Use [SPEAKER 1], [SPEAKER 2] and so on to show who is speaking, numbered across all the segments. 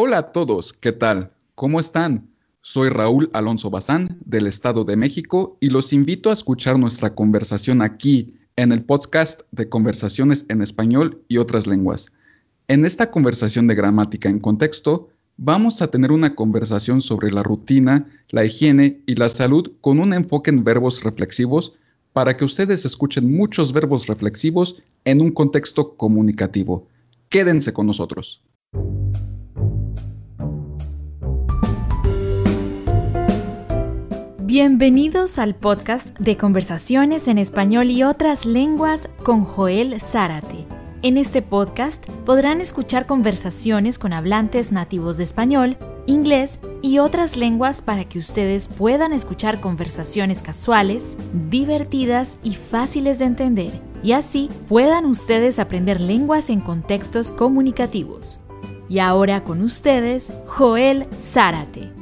[SPEAKER 1] Hola a todos, ¿qué tal? ¿Cómo están? Soy Raúl Alonso Bazán del Estado de México y los invito a escuchar nuestra conversación aquí en el podcast de Conversaciones en Español y otras lenguas. En esta conversación de gramática en contexto, vamos a tener una conversación sobre la rutina, la higiene y la salud con un enfoque en verbos reflexivos para que ustedes escuchen muchos verbos reflexivos en un contexto comunicativo. Quédense con nosotros.
[SPEAKER 2] Bienvenidos al podcast de conversaciones en español y otras lenguas con Joel Zárate. En este podcast podrán escuchar conversaciones con hablantes nativos de español, inglés y otras lenguas para que ustedes puedan escuchar conversaciones casuales, divertidas y fáciles de entender, y así puedan ustedes aprender lenguas en contextos comunicativos. Y ahora con ustedes, Joel Zárate.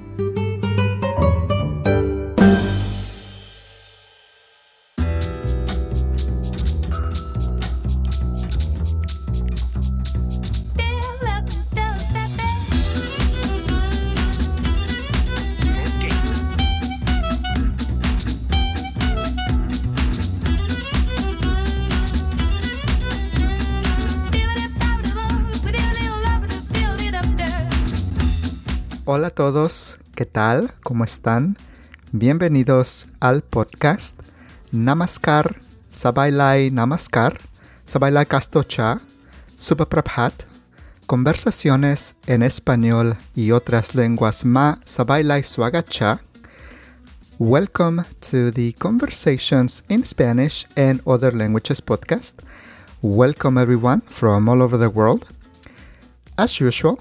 [SPEAKER 3] Todos, ¿qué tal? ¿Cómo están? Bienvenidos al podcast Namaskar, Sabailai Namaskar, Sabailai Kastocha, Supaprabhat, Conversaciones en español y otras lenguas Ma Sabailai Swagacha. Welcome to the Conversations in Spanish and Other Languages podcast. Welcome everyone from all over the world. As usual,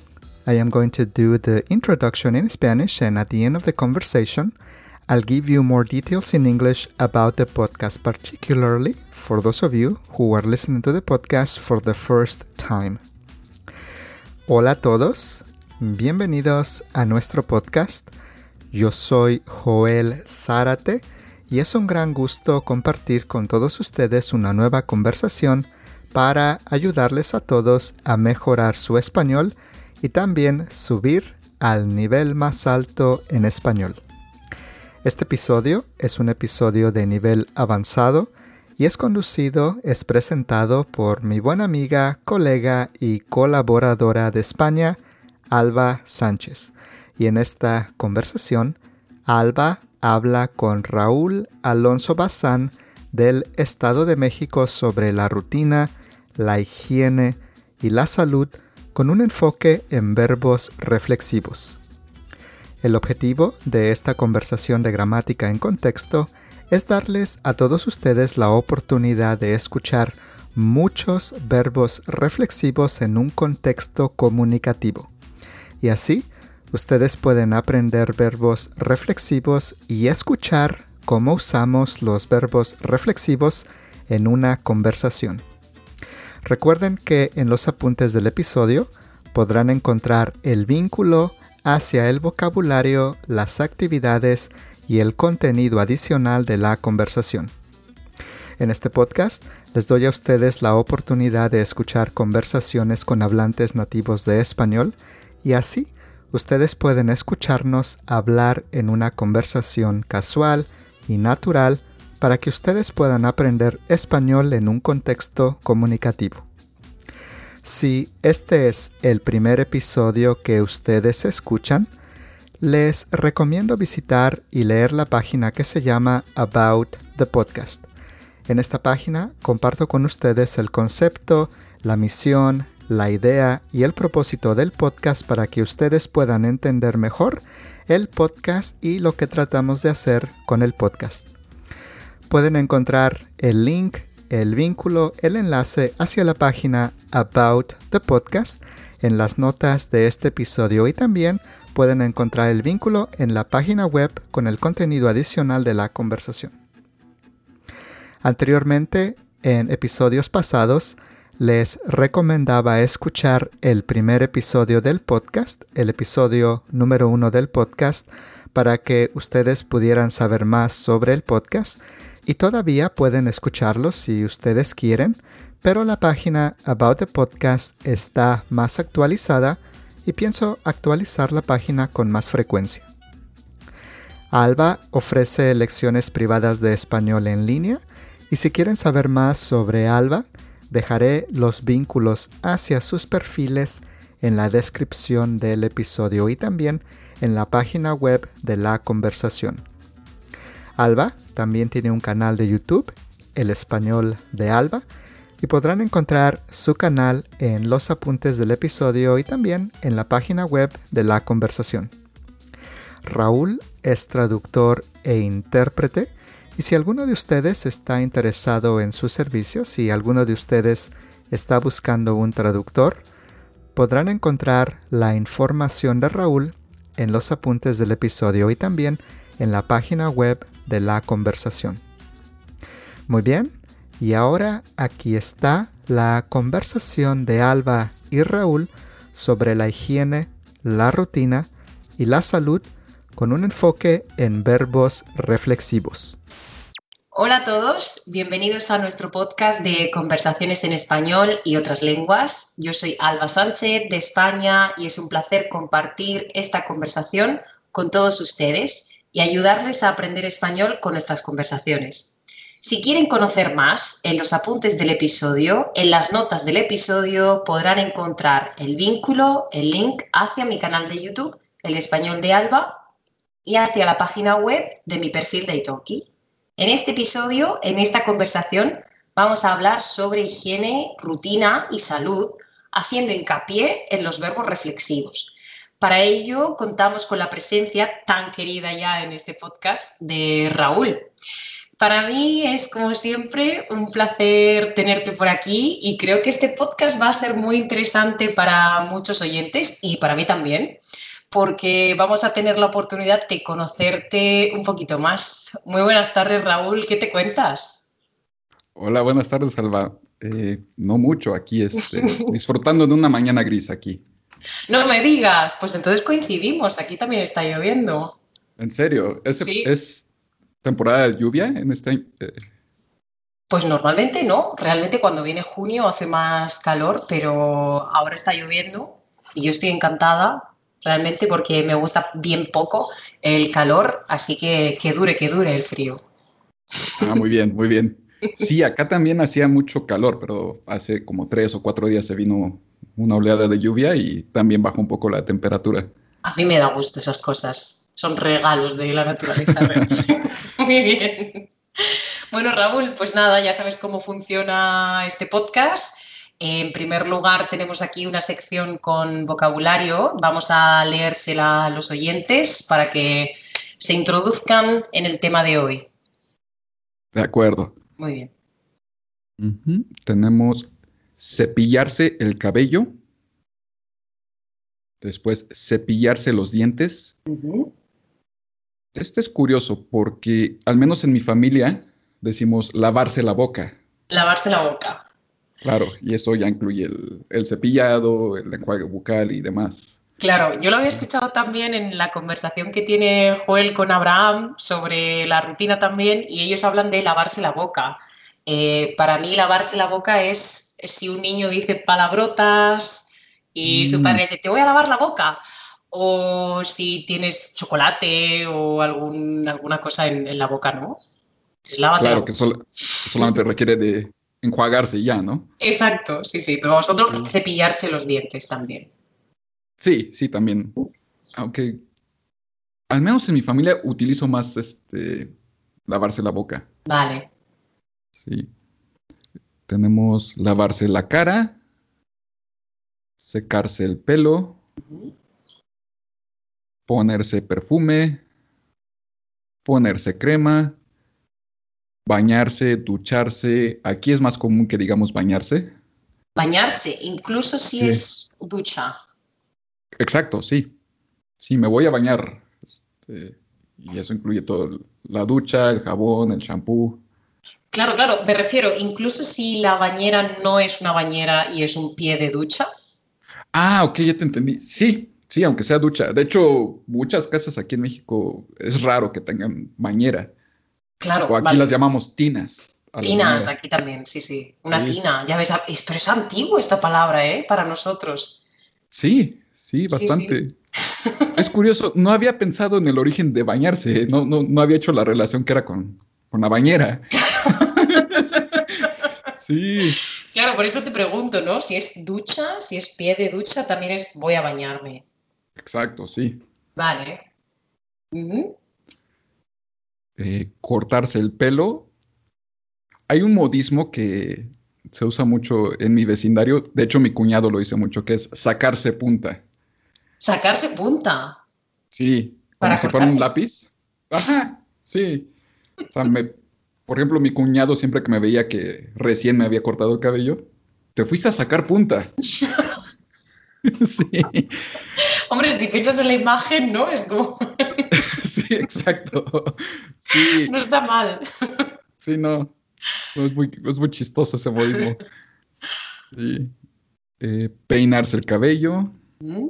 [SPEAKER 3] I am going to do the introduction in Spanish, and at the end of the conversation, I'll give you more details in English about the podcast, particularly for those of you who are listening to the podcast for the first time. Hola a todos, bienvenidos a nuestro podcast. Yo soy Joel Zárate y es un gran gusto compartir con todos ustedes una nueva conversación para ayudarles a todos a mejorar su español y también subir al nivel más alto en español. Este episodio es un episodio de nivel avanzado y es conducido, es presentado por mi buena amiga, colega y colaboradora de España, Alba Sánchez. Y en esta conversación, Alba habla con Raúl Alonso Bazán del Estado de México sobre la rutina, la higiene y la salud con un enfoque en verbos reflexivos. El objetivo de esta conversación de gramática en contexto es darles a todos ustedes la oportunidad de escuchar muchos verbos reflexivos en un contexto comunicativo. Y así, ustedes pueden aprender verbos reflexivos y escuchar cómo usamos los verbos reflexivos en una conversación. Recuerden que en los apuntes del episodio podrán encontrar el vínculo hacia el vocabulario, las actividades y el contenido adicional de la conversación. En este podcast les doy a ustedes la oportunidad de escuchar conversaciones con hablantes nativos de español y así ustedes pueden escucharnos hablar en una conversación casual y natural para que ustedes puedan aprender español en un contexto comunicativo. Si este es el primer episodio que ustedes escuchan, les recomiendo visitar y leer la página que se llama About the Podcast. En esta página comparto con ustedes el concepto, la misión, la idea y el propósito del podcast para que ustedes puedan entender mejor el podcast y lo que tratamos de hacer con el podcast pueden encontrar el link, el vínculo, el enlace hacia la página About the Podcast en las notas de este episodio y también pueden encontrar el vínculo en la página web con el contenido adicional de la conversación. Anteriormente, en episodios pasados, les recomendaba escuchar el primer episodio del podcast, el episodio número uno del podcast, para que ustedes pudieran saber más sobre el podcast y todavía pueden escucharlo si ustedes quieren, pero la página About the Podcast está más actualizada y pienso actualizar la página con más frecuencia. Alba ofrece lecciones privadas de español en línea y si quieren saber más sobre Alba, dejaré los vínculos hacia sus perfiles en la descripción del episodio y también en la página web de la conversación. Alba también tiene un canal de YouTube, El Español de Alba, y podrán encontrar su canal en los apuntes del episodio y también en la página web de la conversación. Raúl es traductor e intérprete y si alguno de ustedes está interesado en su servicio, si alguno de ustedes está buscando un traductor, podrán encontrar la información de Raúl en los apuntes del episodio y también en la página web de la conversación. Muy bien, y ahora aquí está la conversación de Alba y Raúl sobre la higiene, la rutina y la salud con un enfoque en verbos reflexivos.
[SPEAKER 4] Hola a todos, bienvenidos a nuestro podcast de conversaciones en español y otras lenguas. Yo soy Alba Sánchez de España y es un placer compartir esta conversación con todos ustedes y ayudarles a aprender español con nuestras conversaciones. Si quieren conocer más, en los apuntes del episodio, en las notas del episodio podrán encontrar el vínculo, el link hacia mi canal de YouTube, El Español de Alba, y hacia la página web de mi perfil de Italki. En este episodio, en esta conversación, vamos a hablar sobre higiene, rutina y salud, haciendo hincapié en los verbos reflexivos. Para ello, contamos con la presencia tan querida ya en este podcast de Raúl. Para mí es, como siempre, un placer tenerte por aquí y creo que este podcast va a ser muy interesante para muchos oyentes y para mí también porque vamos a tener la oportunidad de conocerte un poquito más. Muy buenas tardes, Raúl, ¿qué te cuentas?
[SPEAKER 1] Hola, buenas tardes, Alba. Eh, no mucho, aquí este, disfrutando de una mañana gris aquí.
[SPEAKER 4] No me digas, pues entonces coincidimos, aquí también está lloviendo.
[SPEAKER 1] ¿En serio? ¿Es, temporada de lluvia en este...? Eh?
[SPEAKER 4] Pues normalmente no, realmente cuando viene junio hace más calor, pero ahora está lloviendo y yo estoy encantada realmente porque me gusta bien poco el calor, así que que dure, que dure el frío.
[SPEAKER 1] Ah, muy bien, muy bien. Sí, acá también hacía mucho calor, pero hace como tres o cuatro días se vino una oleada de lluvia y también bajó un poco la temperatura.
[SPEAKER 4] A mí me da gusto esas cosas. Son regalos de la naturaleza. Muy bien. Bueno, Raúl, pues nada, ya sabes cómo funciona este podcast. En primer lugar, tenemos aquí una sección con vocabulario. Vamos a leérsela a los oyentes para que se introduzcan en el tema de hoy.
[SPEAKER 1] De acuerdo.
[SPEAKER 4] Muy bien.
[SPEAKER 1] Tenemos cepillarse el cabello. Después, cepillarse los dientes. Este es curioso porque, al menos en mi familia, decimos lavarse la boca.
[SPEAKER 4] Lavarse la boca.
[SPEAKER 1] Claro, y eso ya incluye el, cepillado, el enjuague bucal y demás.
[SPEAKER 4] Claro, yo lo había escuchado también en la conversación que tiene Joel con Abraham sobre la rutina también, y ellos hablan de lavarse la boca. Eh, para mí, lavarse la boca es, si un niño dice palabrotas y su mm. padre dice, te voy a lavar la boca. O si tienes chocolate o algún, alguna cosa en, la boca, ¿no?
[SPEAKER 1] claro, que solamente requiere de, enjuagarse ya, ¿no?
[SPEAKER 4] Exacto, sí, sí, pero vosotros cepillarse los dientes también.
[SPEAKER 1] Sí, sí, también. Aunque al menos en mi familia utilizo más este lavarse la boca.
[SPEAKER 4] Vale.
[SPEAKER 1] Sí. Tenemos lavarse la cara, secarse el pelo, ponerse perfume, ponerse crema, bañarse, ducharse. Aquí es más común que digamos bañarse.
[SPEAKER 4] Bañarse, incluso si es ducha.
[SPEAKER 1] Exacto, sí. Sí, me voy a bañar. Este, y eso incluye todo, la ducha, el jabón, el champú.
[SPEAKER 4] Claro, claro, me refiero, incluso si la bañera no es una bañera y es un pie de ducha.
[SPEAKER 1] Ah, ok, ya te entendí. Sí, sí, aunque sea ducha. De hecho, muchas casas aquí en México es raro que tengan bañera.
[SPEAKER 4] Claro.
[SPEAKER 1] O aquí las llamamos tinas.
[SPEAKER 4] Tinas, aquí también, sí, sí. Una tina, ya ves, pero es antiguo esta palabra, ¿eh? Para nosotros.
[SPEAKER 1] Sí, Sí, bastante. Es curioso, no había pensado en el origen de bañarse, no, no, no había hecho la relación que era con, con la bañera. sí.
[SPEAKER 4] Claro, por eso te pregunto, ¿no? Si es ducha, si es pie de ducha, también es voy a bañarme.
[SPEAKER 1] Exacto, sí.
[SPEAKER 4] Vale.
[SPEAKER 1] Eh, cortarse el pelo. Hay un modismo que se usa mucho en mi vecindario, de hecho mi cuñado lo dice mucho, que es sacarse punta.
[SPEAKER 4] Sacarse punta.
[SPEAKER 1] Sí, como
[SPEAKER 4] Para
[SPEAKER 1] si fuera un lápiz. Ajá, sí. O sea, me- por ejemplo, mi cuñado siempre que me veía que recién me había cortado el cabello, te fuiste a sacar punta. sí,
[SPEAKER 4] Hombre, si piensas en la imagen, ¿no? Es como,
[SPEAKER 1] sí, exacto. Sí,
[SPEAKER 4] no está mal.
[SPEAKER 1] sí, no. No, Es muy, es muy chistoso ese modismo. Sí. Eh, peinarse el cabello,
[SPEAKER 4] ¿Mm?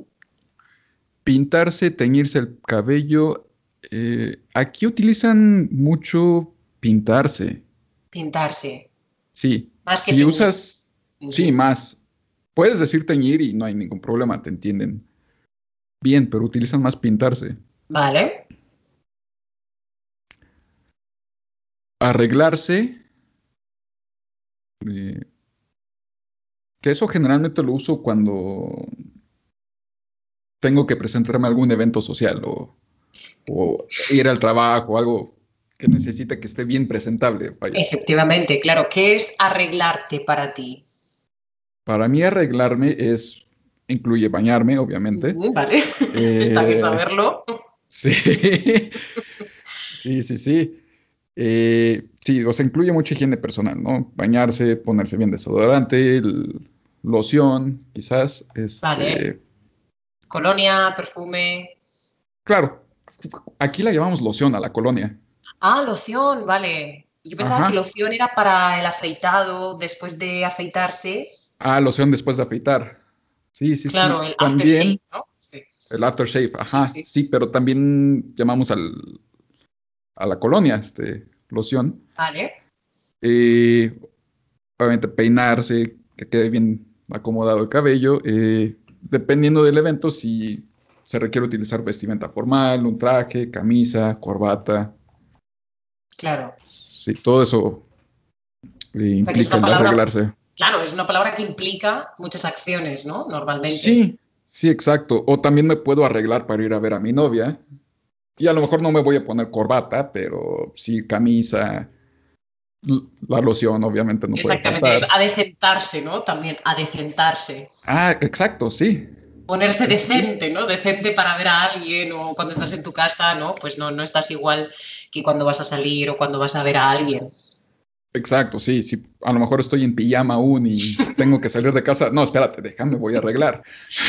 [SPEAKER 1] pintarse, teñirse el cabello. Eh, aquí utilizan mucho pintarse.
[SPEAKER 4] Pintarse.
[SPEAKER 1] Sí.
[SPEAKER 4] Más que
[SPEAKER 1] Si
[SPEAKER 4] teñir.
[SPEAKER 1] usas, sí, más. Puedes decir teñir y no hay ningún problema, te entienden. Bien, pero utilizan más pintarse.
[SPEAKER 4] Vale.
[SPEAKER 1] Arreglarse. eh, que eso generalmente lo uso cuando tengo que presentarme a algún evento social o, o ir al trabajo algo que necesite que esté bien presentable. vaya.
[SPEAKER 4] Efectivamente, claro. ¿Qué es arreglarte para ti?
[SPEAKER 1] Para mí arreglarme es, incluye bañarme, obviamente.
[SPEAKER 4] Vale. Está bien
[SPEAKER 1] Eh,
[SPEAKER 4] saberlo.
[SPEAKER 1] Sí, sí, sí, sí. Eh, sí, o sea, incluye mucha higiene personal, ¿no? Bañarse, ponerse bien desodorante, el- loción, quizás. este,
[SPEAKER 4] Vale. Colonia, perfume.
[SPEAKER 1] Claro, aquí la llamamos loción a la colonia.
[SPEAKER 4] Ah, loción, vale. Yo pensaba
[SPEAKER 1] Ajá.
[SPEAKER 4] que loción era para el afeitado después de afeitarse.
[SPEAKER 1] Ah, loción después de afeitar. Sí, sí,
[SPEAKER 4] claro,
[SPEAKER 1] sí.
[SPEAKER 4] el
[SPEAKER 1] También
[SPEAKER 4] aftershave, ¿no? Sí.
[SPEAKER 1] el aftershave, ajá,
[SPEAKER 4] Sí,
[SPEAKER 1] sí,
[SPEAKER 4] sí.
[SPEAKER 1] pero también llamamos al, a la colonia, este, loción.
[SPEAKER 4] Vale.
[SPEAKER 1] Eh, obviamente peinarse, que quede bien acomodado el cabello. eh, dependiendo del evento, si se requiere utilizar vestimenta formal, un traje, camisa, corbata.
[SPEAKER 4] Claro.
[SPEAKER 1] Sí, todo eso
[SPEAKER 4] sea, que es
[SPEAKER 1] implica
[SPEAKER 4] una
[SPEAKER 1] el
[SPEAKER 4] palabra-
[SPEAKER 1] arreglarse.
[SPEAKER 4] Claro, es una palabra que implica muchas acciones, ¿no? Normalmente.
[SPEAKER 1] Sí, sí, exacto. O también me puedo arreglar para ir a ver a mi novia. Y a lo mejor no me voy a poner corbata, pero sí camisa, la loción, obviamente no puede
[SPEAKER 4] Exactamente,
[SPEAKER 1] faltar.
[SPEAKER 4] es adecentarse, ¿no? También adecentarse.
[SPEAKER 1] Ah, exacto, sí.
[SPEAKER 4] Ponerse decente, ¿no? Decente para ver a alguien o cuando estás en tu casa, ¿no? Pues no, no estás igual que cuando vas a salir o cuando vas a ver a alguien.
[SPEAKER 1] Exacto, sí, sí. A lo mejor estoy en pijama aún y tengo que salir de casa. No, espérate, déjame, voy a arreglar.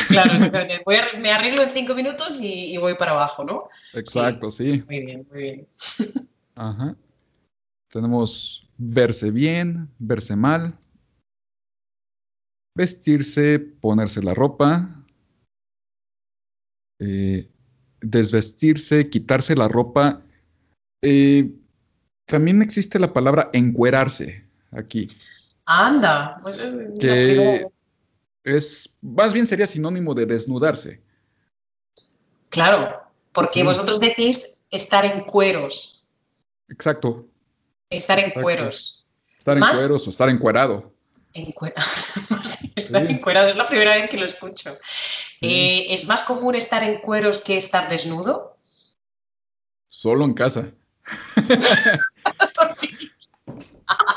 [SPEAKER 4] Claro. Voy a- me arreglo en cinco minutos y, y voy para abajo, ¿no?
[SPEAKER 1] Exacto, sí.
[SPEAKER 4] Muy bien, muy bien.
[SPEAKER 1] Ajá. Tenemos verse bien, verse mal, vestirse, ponerse la ropa, eh, desvestirse, quitarse la ropa. Eh, también existe la palabra encuerarse aquí,
[SPEAKER 4] Anda, pues eh,
[SPEAKER 1] que es, más bien sería sinónimo de desnudarse.
[SPEAKER 4] Claro, porque
[SPEAKER 1] Sí.
[SPEAKER 4] vosotros decís estar en cueros,
[SPEAKER 1] Exacto,
[SPEAKER 4] estar en
[SPEAKER 1] Exacto.
[SPEAKER 4] cueros.
[SPEAKER 1] estar en
[SPEAKER 4] Más-
[SPEAKER 1] cueros o estar encuerado.
[SPEAKER 4] Encuera- Sí, estar
[SPEAKER 1] Sí.
[SPEAKER 4] encuerado, es la primera vez que lo escucho. Eh, ¿Es más común estar en cueros que estar desnudo?
[SPEAKER 1] Solo en casa.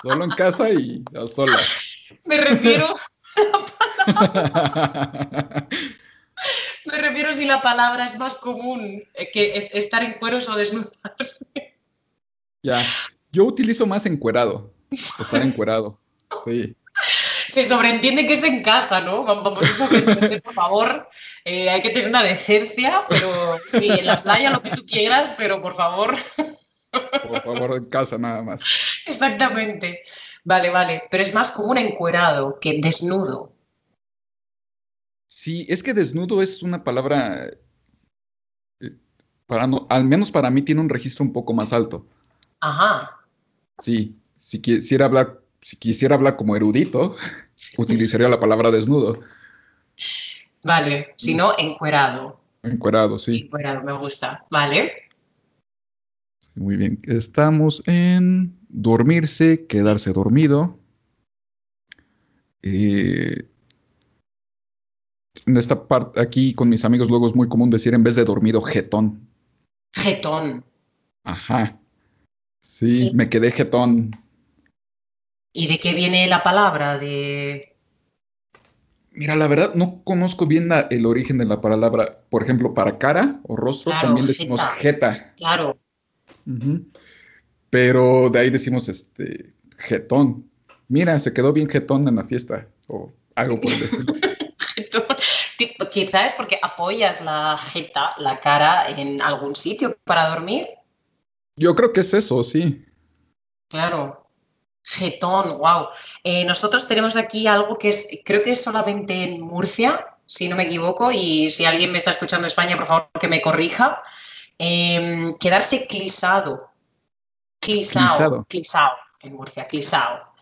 [SPEAKER 1] Solo en casa y a solas.
[SPEAKER 4] Me refiero, me refiero si la palabra es más común que estar en cueros o desnudo.
[SPEAKER 1] ya. Yo utilizo más encuerado. Estar encuerado. Sí.
[SPEAKER 4] Se sobreentiende que es en casa, ¿no? Vam- Vamos a sobreentender, por favor. Eh, hay que tener una decencia, pero sí, en la playa lo que tú quieras, pero por favor.
[SPEAKER 1] Por favor, en casa nada más.
[SPEAKER 4] Exactamente. Vale, vale. Pero es más común encuerado que desnudo.
[SPEAKER 1] Sí, es que desnudo es una palabra. eh, Para no, al menos para mí tiene un registro un poco más alto.
[SPEAKER 4] Ajá.
[SPEAKER 1] Sí. Si quisiera hablar, si quisiera hablar como erudito, utilizaría la palabra desnudo.
[SPEAKER 4] Vale, si no, encuerado.
[SPEAKER 1] Encuerado, sí.
[SPEAKER 4] Encuerado, me gusta. Vale.
[SPEAKER 1] Muy bien. Estamos en dormirse, quedarse dormido. Eh, en esta parte, aquí con mis amigos luego es muy común decir en vez de dormido, jetón.
[SPEAKER 4] Jetón.
[SPEAKER 1] Ajá. Sí, me quedé jetón.
[SPEAKER 4] ¿Y de qué viene la palabra? De...
[SPEAKER 1] Mira, la verdad no conozco bien la, el origen de la palabra. Por ejemplo, para cara o rostro
[SPEAKER 4] Claro,
[SPEAKER 1] también decimos
[SPEAKER 4] jeta.
[SPEAKER 1] jeta.
[SPEAKER 4] Claro.
[SPEAKER 1] Pero de ahí decimos este jetón. Mira, se quedó bien jetón en la fiesta. O algo por el estilo.
[SPEAKER 4] Quizás es porque apoyas la jeta, la cara, en algún sitio para dormir.
[SPEAKER 1] Yo creo que es eso, sí.
[SPEAKER 4] Claro. Jetón, wow. nosotros tenemos aquí algo que es, creo que es solamente en Murcia, si no me equivoco, y si alguien me está escuchando en España, por favor, que me corrija. Em, quedarse clisado.
[SPEAKER 1] Clisado.
[SPEAKER 4] Clisao, en Murcia, clisao.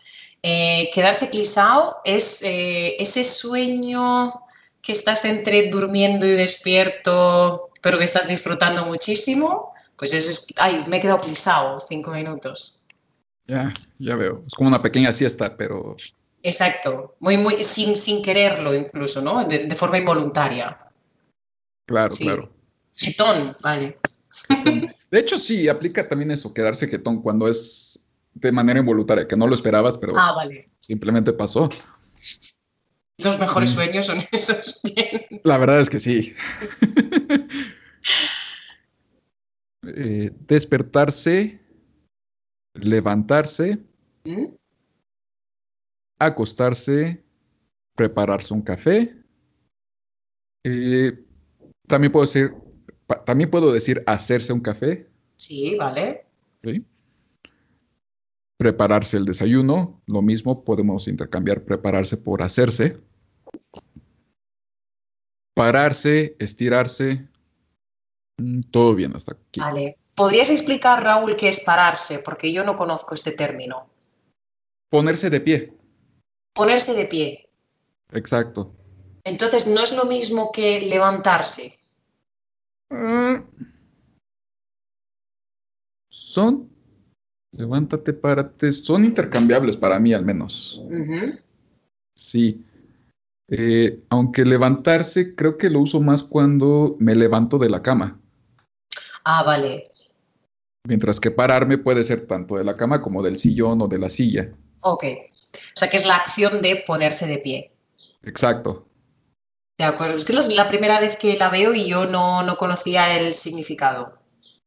[SPEAKER 4] Eh, quedarse clisao es eh, ese sueño que estás entre durmiendo y despierto, pero que estás disfrutando muchísimo. Pues eso es, ay, me he quedado clisao cinco minutos.
[SPEAKER 1] Ya, ya veo. Es como una pequeña siesta, pero
[SPEAKER 4] Exacto, muy, muy, sin, sin quererlo incluso, ¿no? De, de forma involuntaria.
[SPEAKER 1] claro,
[SPEAKER 4] Sí.
[SPEAKER 1] claro.
[SPEAKER 4] Jetón, vale.
[SPEAKER 1] Jetón. De hecho, sí, aplica también eso, quedarse jetón cuando es de manera involuntaria, que no lo esperabas, pero
[SPEAKER 4] Ah, vale.
[SPEAKER 1] simplemente pasó.
[SPEAKER 4] Los mejores
[SPEAKER 1] Mm.
[SPEAKER 4] sueños son esos. Bien.
[SPEAKER 1] La verdad es que sí. Eh, despertarse, levantarse,
[SPEAKER 4] ¿Mm?
[SPEAKER 1] acostarse, prepararse un café. Eh, también puedo decir, también puedo decir hacerse un café,
[SPEAKER 4] Sí, vale.
[SPEAKER 1] ¿sí? Prepararse el desayuno, lo mismo podemos intercambiar prepararse por hacerse. Pararse, estirarse, mm, todo bien hasta aquí.
[SPEAKER 4] Vale. ¿Podrías explicar, Raúl, qué es pararse? Porque yo no conozco este término.
[SPEAKER 1] Ponerse de pie,
[SPEAKER 4] Ponerse de pie.
[SPEAKER 1] exacto.
[SPEAKER 4] Entonces, no es lo mismo que levantarse.
[SPEAKER 1] Mm. Son, levántate, párate, son intercambiables para mí al menos. Sí. Eh, aunque levantarse creo que lo uso más cuando me levanto de la cama,
[SPEAKER 4] Ah, vale.
[SPEAKER 1] Mientras que pararme puede ser tanto de la cama como del sillón o de la silla.
[SPEAKER 4] Ok. O sea, que es la acción de ponerse de pie.
[SPEAKER 1] Exacto.
[SPEAKER 4] De acuerdo. Es que es la primera vez que la veo y yo no, no conocía el significado.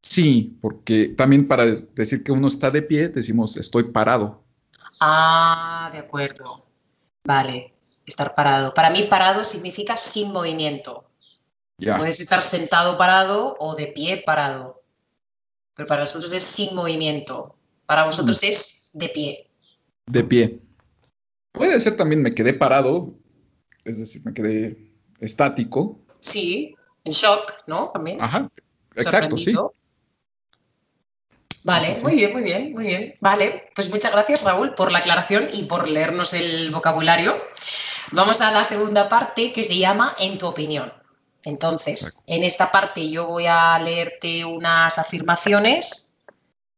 [SPEAKER 1] Sí, porque también para decir que uno está de pie decimos estoy parado.
[SPEAKER 4] Ah, de acuerdo. Vale. Estar parado. Para mí, parado significa sin movimiento.
[SPEAKER 1] Ya.
[SPEAKER 4] Puedes estar sentado parado o de pie parado. Pero para nosotros es sin movimiento. Para vosotros es de pie.
[SPEAKER 1] De pie. Puede ser también me quedé parado, es decir, me quedé estático.
[SPEAKER 4] Sí, en shock, ¿no? También.
[SPEAKER 1] Ajá. Exacto, sí.
[SPEAKER 4] Vale, muy bien, muy bien, muy bien. Vale, pues muchas gracias Raúl por la aclaración y por leernos el vocabulario. Vamos a la segunda parte que se llama En tu opinión. Entonces, en esta parte yo voy a leerte unas afirmaciones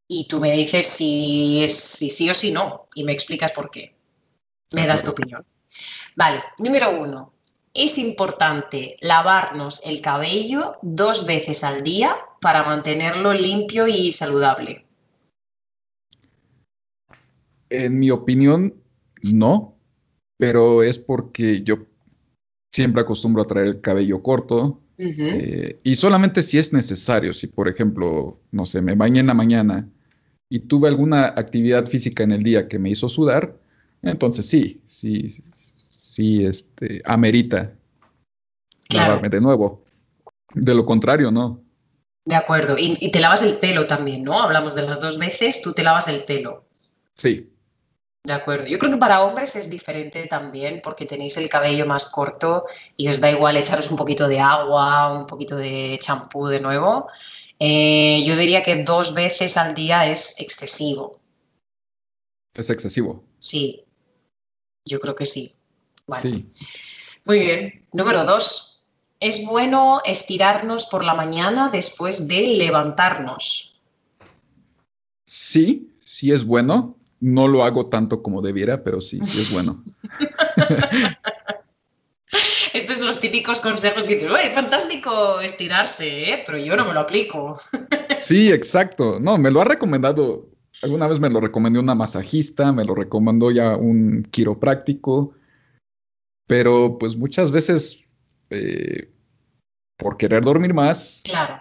[SPEAKER 4] y tú me dices si es si sí o si no y me explicas por qué. Me das tu opinión. Vale, número uno. Es importante lavarnos el cabello dos veces al día para mantenerlo limpio y saludable.
[SPEAKER 1] En mi opinión, no, pero es porque yo siempre acostumbro a traer el cabello corto eh, y solamente si es necesario, si por ejemplo, no sé, me bañé en la mañana y tuve alguna actividad física en el día que me hizo sudar, entonces sí, sí, sí, este, amerita
[SPEAKER 4] Claro.
[SPEAKER 1] lavarme de nuevo. De lo contrario, no.
[SPEAKER 4] De acuerdo. Y, y te lavas el pelo también, ¿no? Hablamos de las dos veces, tú te lavas el pelo.
[SPEAKER 1] Sí,
[SPEAKER 4] De acuerdo. Yo creo que para hombres es diferente también porque tenéis el cabello más corto y os da igual echaros un poquito de agua, un poquito de champú de nuevo. Eh, yo diría que dos veces al día es excesivo.
[SPEAKER 1] es excesivo.
[SPEAKER 4] Sí, yo creo que sí. Vale.
[SPEAKER 1] Sí.
[SPEAKER 4] Muy bien. Número dos. Es bueno estirarnos por la mañana después de levantarnos.
[SPEAKER 1] Sí, sí es bueno. No lo hago tanto como debiera, pero sí, sí es bueno.
[SPEAKER 4] Estos son los típicos consejos que dices, ¡Uy, fantástico estirarse! ¿eh? Pero yo no me lo aplico.
[SPEAKER 1] Sí, exacto. No, me lo ha recomendado. Alguna vez me lo recomendó una masajista, me lo recomendó ya un quiropráctico, pero pues muchas veces eh, por querer dormir más,
[SPEAKER 4] Claro.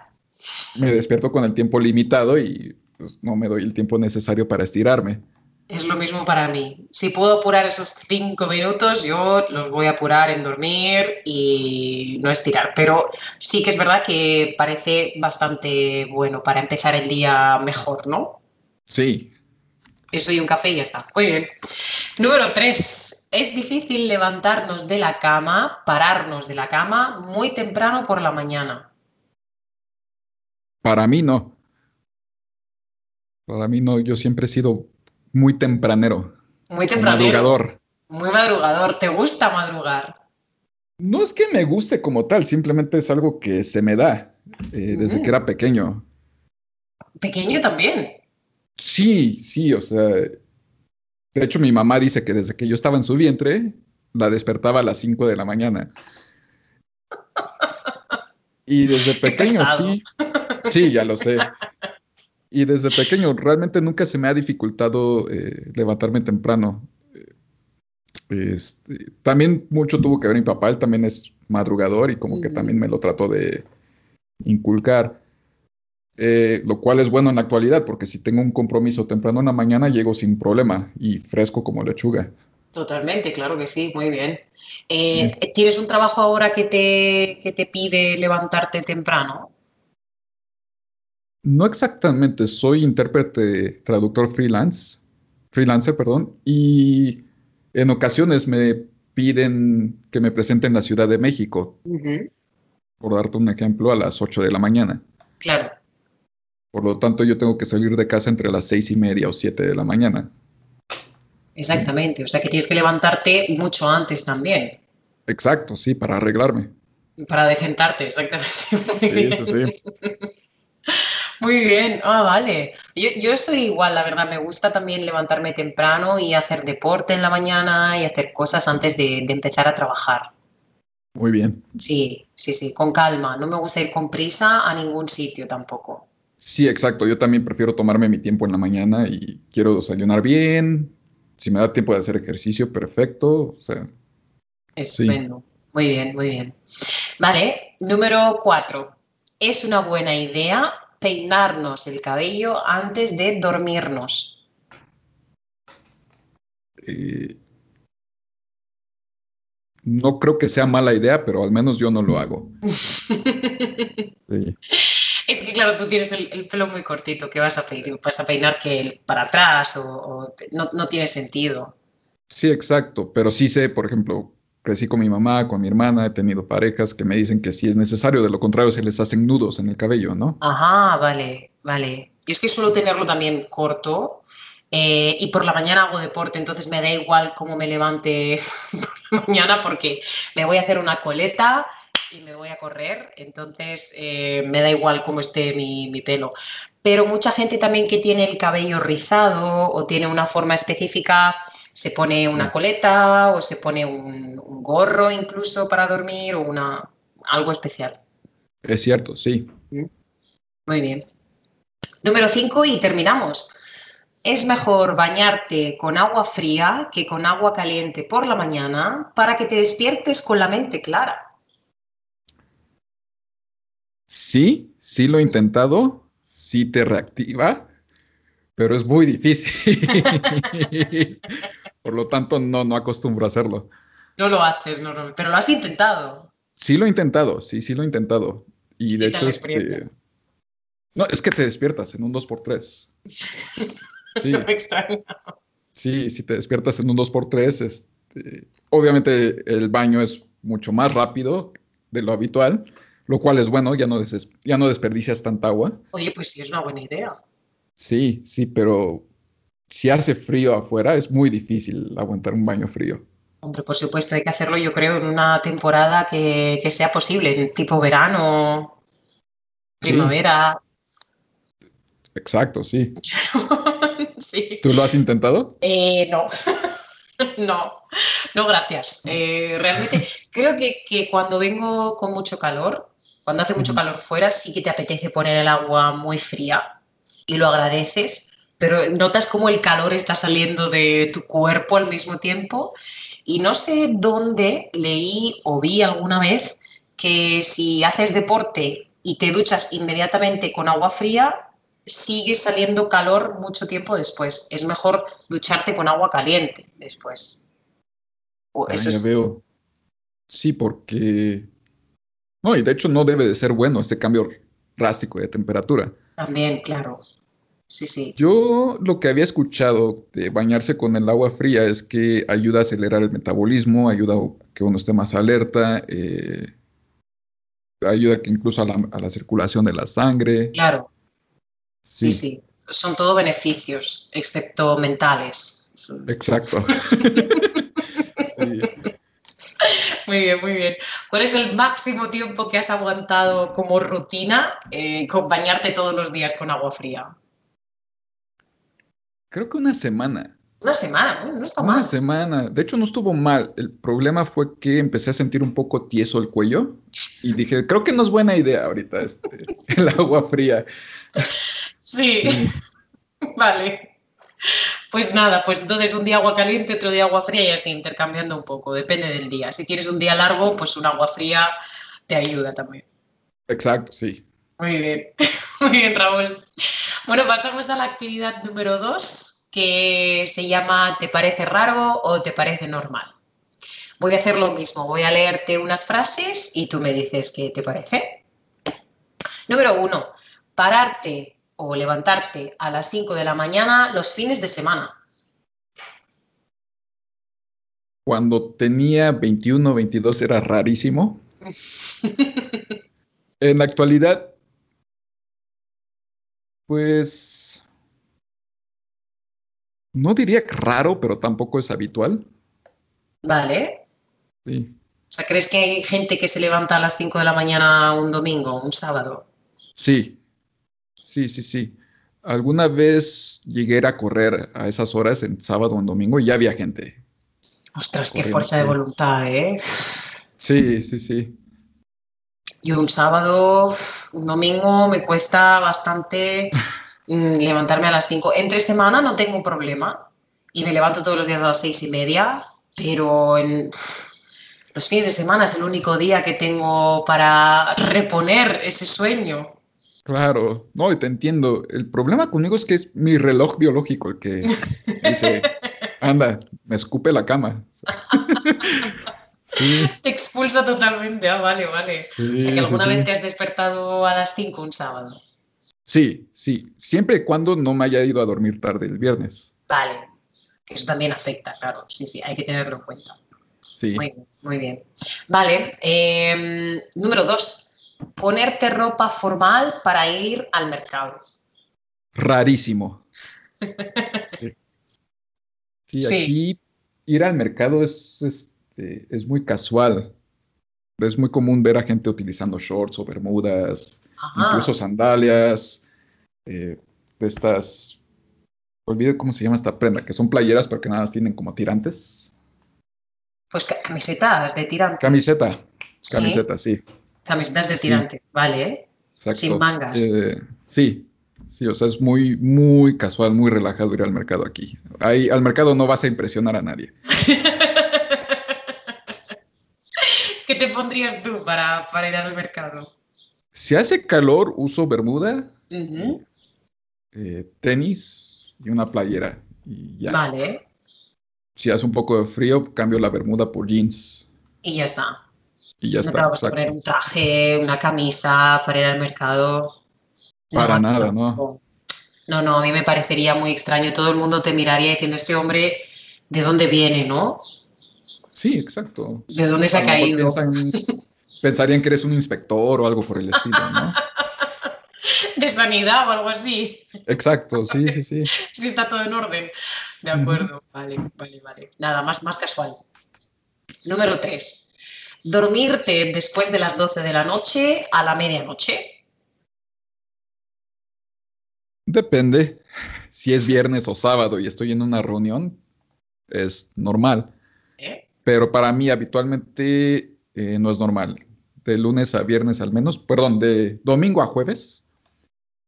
[SPEAKER 1] me despierto con el tiempo limitado y pues no me doy el tiempo necesario para estirarme.
[SPEAKER 4] Es lo mismo para mí. Si puedo apurar esos cinco minutos, yo los voy a apurar en dormir y no estirar. Pero sí que es verdad que parece bastante bueno para empezar el día mejor, ¿no?
[SPEAKER 1] Sí,
[SPEAKER 4] Eso y un café y ya está. Muy bien. Número tres. Es difícil levantarnos de la cama, pararnos de la cama muy temprano por la mañana.
[SPEAKER 1] para mí no. Para mí no, yo siempre he sido muy tempranero,
[SPEAKER 4] Muy
[SPEAKER 1] o
[SPEAKER 4] temprano.
[SPEAKER 1] madrugador.
[SPEAKER 4] Muy madrugador. ¿Te gusta madrugar?
[SPEAKER 1] No es que me guste como tal, simplemente es algo que se me da eh, desde
[SPEAKER 4] Mm.
[SPEAKER 1] que era pequeño.
[SPEAKER 4] Pequeño también.
[SPEAKER 1] Sí, sí, o sea, de hecho mi mamá dice que desde que yo estaba en su vientre, la despertaba a las 5 de la mañana. Y desde pequeño, sí, sí, ya lo sé. Y desde pequeño realmente nunca se me ha dificultado eh, levantarme temprano. Este, también mucho tuvo que ver mi papá, él también es madrugador y como que también me lo trató de inculcar. Eh, lo cual es bueno en la actualidad, porque si tengo un compromiso temprano en la mañana, llego sin problema y fresco como lechuga.
[SPEAKER 4] Totalmente, claro que sí, muy bien. Eh, ¿Tienes un trabajo ahora que te, que te pide levantarte temprano?
[SPEAKER 1] No exactamente, soy intérprete, traductor freelance, freelancer, perdón, y en ocasiones me piden que me presente en la Ciudad de México, por darte un ejemplo, a las 8 de la mañana.
[SPEAKER 4] Claro,
[SPEAKER 1] Por lo tanto, yo tengo que salir de casa entre las seis y media o 7 de la mañana.
[SPEAKER 4] exactamente. O sea que tienes que levantarte mucho antes también
[SPEAKER 1] Exacto, sí, para arreglarme.
[SPEAKER 4] para decentarte, exactamente.
[SPEAKER 1] Sí, sí.
[SPEAKER 4] Muy bien, ah, vale. Yo, yo soy igual, la verdad, me gusta también levantarme temprano y hacer deporte en la mañana y hacer cosas antes de, de empezar a trabajar.
[SPEAKER 1] Muy bien.
[SPEAKER 4] Sí, sí, sí, con calma. No me gusta ir con prisa a ningún sitio tampoco.
[SPEAKER 1] Sí, exacto. Yo también prefiero tomarme mi tiempo en la mañana y quiero desayunar bien. Si me da tiempo de hacer ejercicio, perfecto. O sea,
[SPEAKER 4] Estupendo. Muy bien, muy bien. Vale, número cuatro. Es una buena idea peinarnos el cabello antes de dormirnos.
[SPEAKER 1] eh, no creo que sea mala idea, pero al menos yo no lo hago. Sí.
[SPEAKER 4] Es que claro, tú tienes el, el pelo muy cortito, ¿qué vas a peinar? ¿Vas a peinar que para atrás o, o te- no, no tiene sentido?
[SPEAKER 1] Sí, exacto. Pero sí sé, por ejemplo, crecí con mi mamá, con mi hermana, he tenido parejas que me dicen que sí es necesario, de lo contrario se les hacen nudos en el cabello, ¿no?
[SPEAKER 4] Ajá, vale, vale. Yo es que suelo tenerlo también corto eh, y por la mañana hago deporte, entonces me da igual cómo me levante por la mañana porque me voy a hacer una coleta y me voy a correr, entonces eh, me da igual cómo esté mi, mi pelo. Pero mucha gente también que tiene el cabello rizado o tiene una forma específica, se pone una coleta o se pone un, un gorro incluso para dormir o una, algo especial.
[SPEAKER 1] Es cierto, sí.
[SPEAKER 4] Muy bien. Número 5 y terminamos. Es mejor bañarte con agua fría que con agua caliente por la mañana para que te despiertes con la mente clara.
[SPEAKER 1] Sí, sí lo he intentado, sí te reactiva, pero es muy difícil. Por lo tanto, no, no acostumbro a hacerlo.
[SPEAKER 4] No lo haces normalmente, pero lo has intentado.
[SPEAKER 1] Sí lo he intentado, sí, sí lo he intentado. Y de
[SPEAKER 4] ¿Qué tal
[SPEAKER 1] hecho, este, no, es que te despiertas en un 2x3. Sí,
[SPEAKER 4] No me extraña.
[SPEAKER 1] sí, si te despiertas en un 2x3, este, obviamente el baño es mucho más rápido de lo habitual, lo cual es bueno, ya no, ya no desperdicias tanta agua.
[SPEAKER 4] Oye, pues sí, es una buena idea.
[SPEAKER 1] Sí, sí, pero si hace frío afuera es muy difícil aguantar un baño frío.
[SPEAKER 4] Hombre, por supuesto, hay que hacerlo, yo creo, en una temporada que, que sea posible, en tipo verano, primavera.
[SPEAKER 1] Exacto, sí.
[SPEAKER 4] sí.
[SPEAKER 1] ¿Tú lo has intentado?
[SPEAKER 4] Eh, no. no, no, gracias. Eh, realmente creo que, que cuando vengo con mucho calor, cuando hace mucho calor fuera, sí que te apetece poner el agua muy fría y lo agradeces, pero notas como el calor está saliendo de tu cuerpo al mismo tiempo. Y no sé dónde leí o vi alguna vez que si haces deporte y te duchas inmediatamente con agua fría, sigue saliendo calor mucho tiempo después. Es mejor ducharte con agua caliente después.
[SPEAKER 1] Ah,
[SPEAKER 4] eso
[SPEAKER 1] ya
[SPEAKER 4] es-
[SPEAKER 1] veo. Sí, porque... No, y de hecho no debe de ser bueno este cambio drástico de temperatura.
[SPEAKER 4] también, claro. Sí, sí.
[SPEAKER 1] Yo lo que había escuchado de bañarse con el agua fría es que ayuda a acelerar el metabolismo, ayuda a que uno esté más alerta, eh, ayuda que incluso a la, a la circulación de la sangre.
[SPEAKER 4] Claro, sí,
[SPEAKER 1] Sí,
[SPEAKER 4] sí. Son todo beneficios, excepto mentales.
[SPEAKER 1] Exacto. Sí.
[SPEAKER 4] Muy bien, muy bien. ¿Cuál es el máximo tiempo que has aguantado como rutina eh, con bañarte todos los días con agua fría?
[SPEAKER 1] Creo que una semana.
[SPEAKER 4] Una semana, ¿no? Está
[SPEAKER 1] Una
[SPEAKER 4] mal.
[SPEAKER 1] semana. De hecho, no estuvo mal. El problema fue que empecé a sentir un poco tieso el cuello y dije, creo que no es buena idea ahorita este, el agua fría.
[SPEAKER 4] Sí,
[SPEAKER 1] Sí.
[SPEAKER 4] vale. Pues nada, pues entonces un día agua caliente, otro día agua fría y así intercambiando un poco, depende del día. Si tienes un día largo, pues un agua fría te ayuda también.
[SPEAKER 1] Exacto, sí.
[SPEAKER 4] Muy bien, muy bien, Raúl. Bueno, pasamos a la actividad número dos, que se llama ¿Te parece raro o te parece normal? Voy a hacer lo mismo, voy a leerte unas frases y tú me dices qué te parece. Número uno, pararte o levantarte a las 5 de la mañana los fines de semana.
[SPEAKER 1] Cuando tenía 21, 22 era rarísimo. En la actualidad, pues no diría que raro, pero tampoco es habitual.
[SPEAKER 4] Vale.
[SPEAKER 1] Sí,
[SPEAKER 4] O sea, ¿crees que hay gente que se levanta a las 5 de la mañana un domingo, un sábado?
[SPEAKER 1] sí, sí, sí, sí. Alguna vez llegué a correr a esas horas en sábado o en domingo y ya había gente.
[SPEAKER 4] Ostras, qué fuerza de voluntad, ¿eh?
[SPEAKER 1] Sí, sí, sí.
[SPEAKER 4] Yo un sábado, un domingo me cuesta bastante mm, levantarme a las 5. Entre semana no tengo problema y me levanto todos los días a las seis y media, pero en los fines de semana es el único día que tengo para reponer ese sueño.
[SPEAKER 1] Claro, no, y te entiendo. El problema conmigo es que es mi reloj biológico el que dice, anda, me escupe la cama. Sí,
[SPEAKER 4] Te expulsa totalmente, ah, vale, vale.
[SPEAKER 1] sí,
[SPEAKER 4] O sea, que alguna
[SPEAKER 1] sí.
[SPEAKER 4] vez te has despertado a las 5 un sábado.
[SPEAKER 1] Sí, sí, siempre y cuando no me haya ido a dormir tarde el viernes.
[SPEAKER 4] Vale, eso también afecta, claro. Sí, sí, hay que tenerlo en cuenta.
[SPEAKER 1] Sí,
[SPEAKER 4] Muy bien, muy bien. Vale, em, número dos, ponerte ropa formal para ir al mercado.
[SPEAKER 1] rarísimo. Sí, aquí ir al mercado es, este, es muy casual. Es muy común ver a gente utilizando shorts o bermudas,
[SPEAKER 4] Ajá.
[SPEAKER 1] incluso sandalias, eh, de estas, olvido cómo se llama esta prenda, que son playeras pero que nada más tienen como tirantes.
[SPEAKER 4] Pues ca- camisetas de tirantes.
[SPEAKER 1] Camiseta, camiseta, sí,
[SPEAKER 4] camisetas de tirantes, vale, ¿eh?
[SPEAKER 1] exacto.
[SPEAKER 4] Sin mangas.
[SPEAKER 1] Eh, sí, sí, o sea, es muy, muy casual, muy relajado ir al mercado aquí. Ahí, al mercado no vas a impresionar a nadie.
[SPEAKER 4] ¿Qué te pondrías tú para, para ir al mercado?
[SPEAKER 1] Si hace calor, uso bermuda, eh, tenis y una playera. Y ya.
[SPEAKER 4] Vale,
[SPEAKER 1] Si hace un poco de frío, cambio la bermuda por jeans
[SPEAKER 4] y ya está.
[SPEAKER 1] y ya
[SPEAKER 4] no te
[SPEAKER 1] está.
[SPEAKER 4] vas a poner un traje, una camisa para ir al mercado.
[SPEAKER 1] Para
[SPEAKER 4] No,
[SPEAKER 1] nada, ¿no?
[SPEAKER 4] No, no, a mí me parecería muy extraño. Todo el mundo te miraría diciendo, este hombre, ¿de dónde viene, no?
[SPEAKER 1] Sí, exacto.
[SPEAKER 4] ¿De dónde se ha caído?
[SPEAKER 1] pensarían que eres un inspector o algo por el estilo, ¿no?
[SPEAKER 4] ¿De sanidad o algo así?
[SPEAKER 1] Exacto, sí, sí, sí.
[SPEAKER 4] Si está todo en orden. De acuerdo, vale, vale, vale. Nada, más, más casual. Número 3. Dormirte después de las 12 de la noche a la medianoche.
[SPEAKER 1] Depende. Si es viernes o sábado y estoy en una reunión, es normal. Pero para mí habitualmente eh, no es normal. De lunes a viernes al menos, perdón, de domingo a jueves,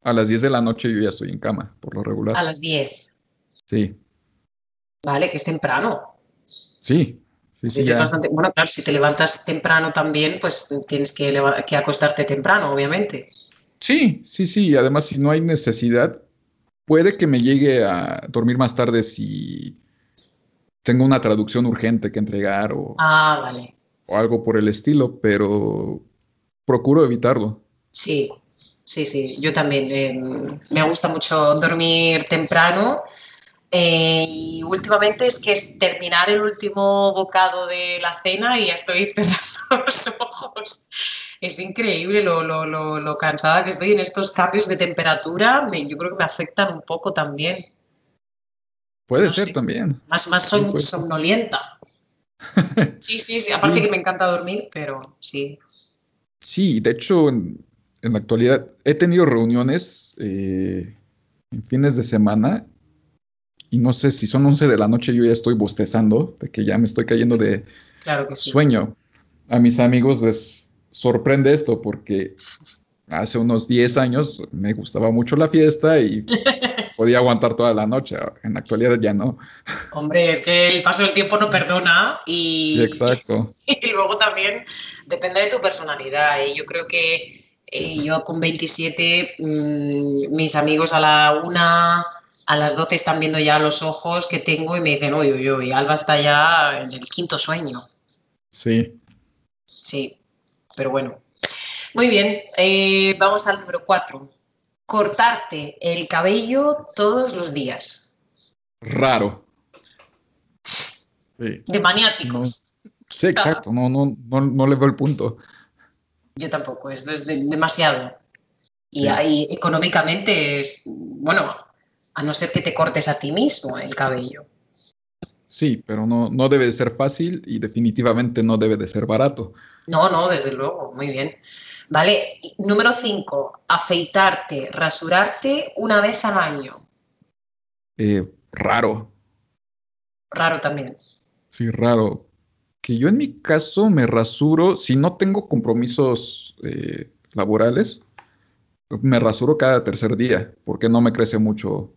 [SPEAKER 1] a las 10 de la noche yo ya estoy en cama, por lo regular.
[SPEAKER 4] A las 10.
[SPEAKER 1] Sí,
[SPEAKER 4] Vale, que es temprano.
[SPEAKER 1] sí, sí, sí, ya.
[SPEAKER 4] bastante- Bueno, claro, si te levantas temprano también, pues tienes que, que acostarte temprano, obviamente.
[SPEAKER 1] Sí, sí, sí. Además, si no hay necesidad, puede que me llegue a dormir más tarde si tengo una traducción urgente que entregar o,
[SPEAKER 4] Ah, vale.
[SPEAKER 1] o algo por el estilo, pero procuro evitarlo.
[SPEAKER 4] Sí, sí, sí. Yo también. eh, me gusta mucho dormir temprano. eh, y últimamente es que es terminar el último bocado de la cena y ya estoy cerrando los ojos. Es increíble lo, lo- lo- lo cansada que estoy en estos cambios de temperatura. me- yo creo que me afectan un poco también.
[SPEAKER 1] Puede
[SPEAKER 4] No
[SPEAKER 1] ser
[SPEAKER 4] sé.
[SPEAKER 1] también.
[SPEAKER 4] Más, más som-
[SPEAKER 1] Sí,
[SPEAKER 4] somnolienta. Sí, sí, sí. Aparte
[SPEAKER 1] Sí.
[SPEAKER 4] que me encanta dormir, pero sí.
[SPEAKER 1] Sí, de hecho, en, en la actualidad he tenido reuniones eh, en fines de semana y no sé si son 11 de la noche, yo ya estoy bostezando, de que ya me estoy cayendo de
[SPEAKER 4] Claro que sí.
[SPEAKER 1] sueño. A mis amigos les sorprende esto porque hace unos 10 años me gustaba mucho la fiesta y podía aguantar toda la noche. En la actualidad ya no.
[SPEAKER 4] Hombre, es que el paso del tiempo no perdona y,
[SPEAKER 1] Sí, exacto.
[SPEAKER 4] y luego también depende de tu personalidad. Y yo creo que eh, yo con 27, mm, mis amigos a la una, a las 12 están viendo ya los ojos que tengo y me dicen, uy, uy, uy, Alba está ya en el quinto sueño.
[SPEAKER 1] Sí.
[SPEAKER 4] Sí, pero bueno. Muy bien, eh, vamos al número 4. Cortarte el cabello todos los días.
[SPEAKER 1] Raro. Sí.
[SPEAKER 4] De maniáticos.
[SPEAKER 1] Sí, exacto. No, no, no, no le veo el punto.
[SPEAKER 4] Yo tampoco, esto es de- demasiado. Y
[SPEAKER 1] Sí.
[SPEAKER 4] ahí económicamente es, bueno, a no ser que te cortes a ti mismo el cabello.
[SPEAKER 1] Sí, pero no, no debe de ser fácil y definitivamente no debe de ser barato.
[SPEAKER 4] No, no, desde luego, muy bien. Vale, número 5, afeitarte, rasurarte una vez al año.
[SPEAKER 1] Eh, raro.
[SPEAKER 4] Raro también.
[SPEAKER 1] Sí, raro. Que yo en mi caso me rasuro, si no tengo compromisos eh, laborales, me rasuro cada tercer día, porque no me crece mucho.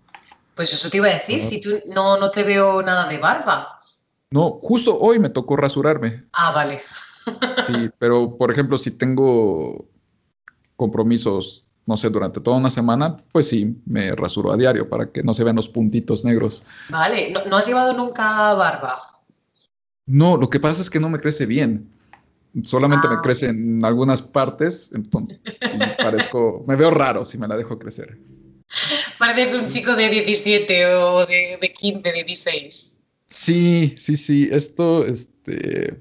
[SPEAKER 4] Pues eso te iba a decir, si tú no, no te veo nada de barba.
[SPEAKER 1] No, justo hoy me tocó rasurarme,
[SPEAKER 4] Ah, vale.
[SPEAKER 1] Sí, pero por ejemplo, si tengo compromisos, no sé, durante toda una semana, pues sí, me rasuro a diario para que no se vean los puntitos negros.
[SPEAKER 4] Vale, ¿no, no has llevado nunca barba?
[SPEAKER 1] No, lo que pasa es que no me crece bien. Solamente
[SPEAKER 4] Ah.
[SPEAKER 1] me crece en algunas partes, entonces, y parezco, me veo raro si me la dejo crecer.
[SPEAKER 4] Pareces un chico de 17 o de, de 15, 16.
[SPEAKER 1] Sí, sí, sí, esto, este,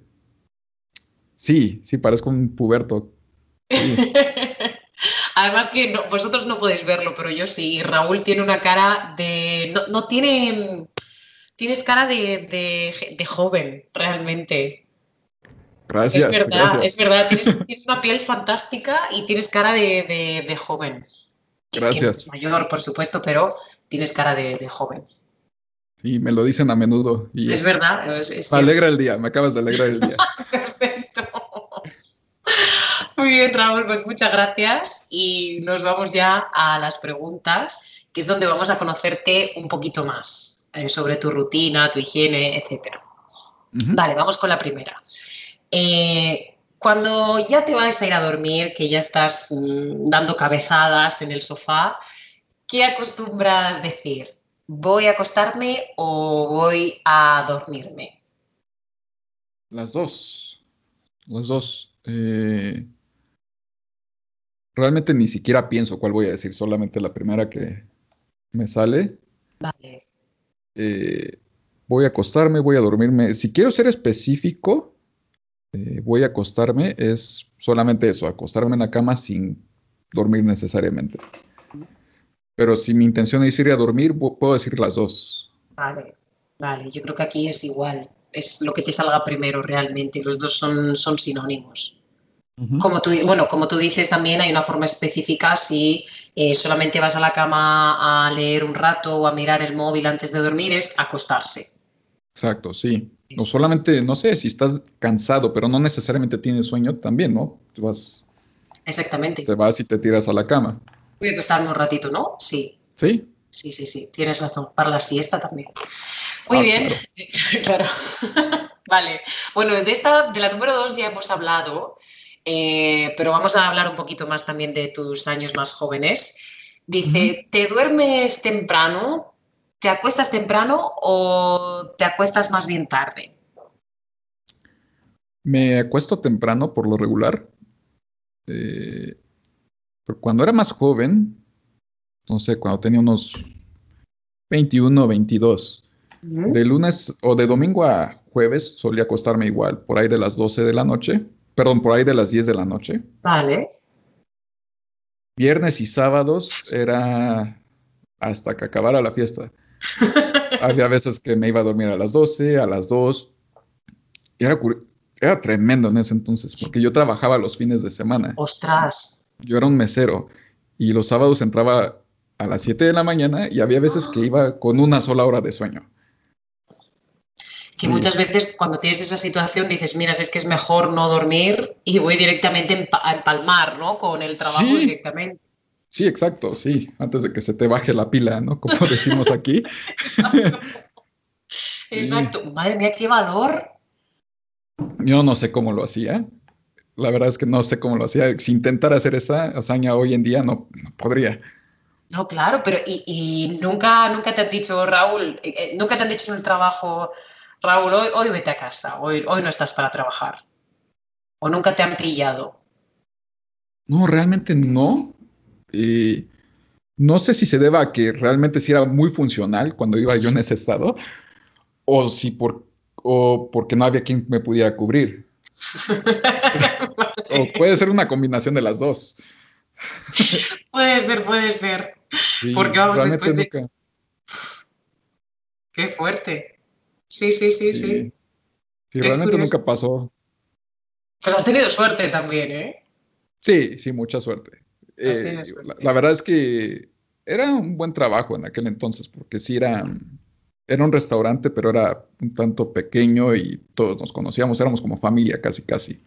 [SPEAKER 1] sí, sí, parezco un puberto. Sí,
[SPEAKER 4] Además que no- vosotros no podéis verlo, pero yo sí. Raúl tiene una cara de... No, no tiene... Tienes cara de, de- de joven, realmente.
[SPEAKER 1] gracias,
[SPEAKER 4] es verdad,
[SPEAKER 1] gracias,
[SPEAKER 4] es verdad. Tienes, tienes una piel fantástica y tienes cara de, de- joven. Que- que
[SPEAKER 1] Gracias.
[SPEAKER 4] es mayor, por supuesto, pero tienes cara de, de joven.
[SPEAKER 1] y me lo dicen a menudo y
[SPEAKER 4] Es verdad. Es, es
[SPEAKER 1] me alegra el día, me acabas de alegrar el día.
[SPEAKER 4] Perfecto. Muy bien, Raúl, pues muchas gracias y nos vamos ya a las preguntas, que es donde vamos a conocerte un poquito más eh, sobre tu rutina, tu higiene.
[SPEAKER 1] Ujú.
[SPEAKER 4] Vale, vamos con la primera. Eh, cuando ya te vas a ir a dormir, que ya estás mm, dando cabezadas en el sofá, ¿qué acostumbras decir? ¿Voy a acostarme o voy a dormirme?
[SPEAKER 1] Las dos, las dos. Eh, realmente ni siquiera pienso cuál voy a decir, solamente la primera que me sale.
[SPEAKER 4] Vale.
[SPEAKER 1] eh, voy a acostarme, voy a dormirme. Si quiero ser específico, eh, voy a acostarme, es solamente eso, acostarme en la cama sin dormir necesariamente. Pero si mi intención es ir a dormir, pu- puedo decir las dos.
[SPEAKER 4] Vale, vale, yo creo que aquí es igual. es lo que te salga primero realmente. Los dos son, son sinónimos. Como tú, bueno, como tú dices, también hay una forma específica si eh, solamente vas a la cama a leer un rato o a mirar el móvil antes de dormir, es acostarse.
[SPEAKER 1] Exacto, sí. O solamente, no sé, si estás cansado, pero no necesariamente tienes sueño, también, ¿no? Te vas.
[SPEAKER 4] Exactamente.
[SPEAKER 1] Te vas y te tiras a la cama.
[SPEAKER 4] Voy a acostarme un ratito, ¿no? Sí.
[SPEAKER 1] ¿Sí?
[SPEAKER 4] Sí, sí, sí, tienes razón. Para la siesta también. Muy ah, bien, claro. vale. Bueno, de esta, de la número dos ya hemos hablado. Eh, pero vamos a hablar un poquito más también de tus años más jóvenes. Dice, ¿te duermes temprano? ¿Te acuestas temprano o te acuestas más bien tarde?
[SPEAKER 1] Me acuesto temprano por lo regular. Eh, pero cuando era más joven, no sé, cuando tenía unos 21 o 22, de lunes o de domingo a jueves solía acostarme igual, por ahí de las 12 de la noche perdón, por ahí de las 10 de la noche.
[SPEAKER 4] Vale.
[SPEAKER 1] Viernes y sábados era hasta que acabara la fiesta. Había veces que me iba a dormir a las 12, a las 2. era, era tremendo en ese entonces, porque yo trabajaba los fines de semana.
[SPEAKER 4] ¡Ostras!
[SPEAKER 1] Yo era un mesero y los sábados entraba a las 7 de la mañana y había veces que iba con una sola hora de sueño
[SPEAKER 4] que muchas veces cuando tienes esa situación dices, mira, es que es mejor no dormir y voy directamente a empalmar, ¿no? Con el trabajo directamente.
[SPEAKER 1] Sí, exacto, sí, antes de que se te baje la pila, ¿no? Como decimos aquí.
[SPEAKER 4] exacto. Madre mía, qué valor.
[SPEAKER 1] Yo no sé cómo lo hacía. La verdad es que no sé cómo lo hacía. Si intentara hacer esa hazaña hoy en día, no, podría.
[SPEAKER 4] No, claro, pero y, nunca, nunca te han dicho, Raúl, eh, eh, nunca te han dicho en el trabajo, Raúl, hoy, vete a casa, hoy, hoy no estás para trabajar. ¿O nunca te han pillado?
[SPEAKER 1] No, realmente no. no sé si se deba a que realmente sí era muy funcional cuando iba yo en ese estado, o si por, o porque no había quien me pudiera cubrir. o puede ser una combinación de las dos.
[SPEAKER 4] puede ser, puede ser. porque vamos después de. Qué fuerte. Sí, sí, sí, sí.
[SPEAKER 1] Sí, realmente nunca pasó.
[SPEAKER 4] Pues has tenido suerte también, ¿eh?
[SPEAKER 1] Sí, sí, mucha suerte. Eh, la, verdad es que era un buen trabajo en aquel entonces, porque sí era, era un restaurante, pero era un tanto pequeño y todos nos conocíamos, éramos como familia casi, casi.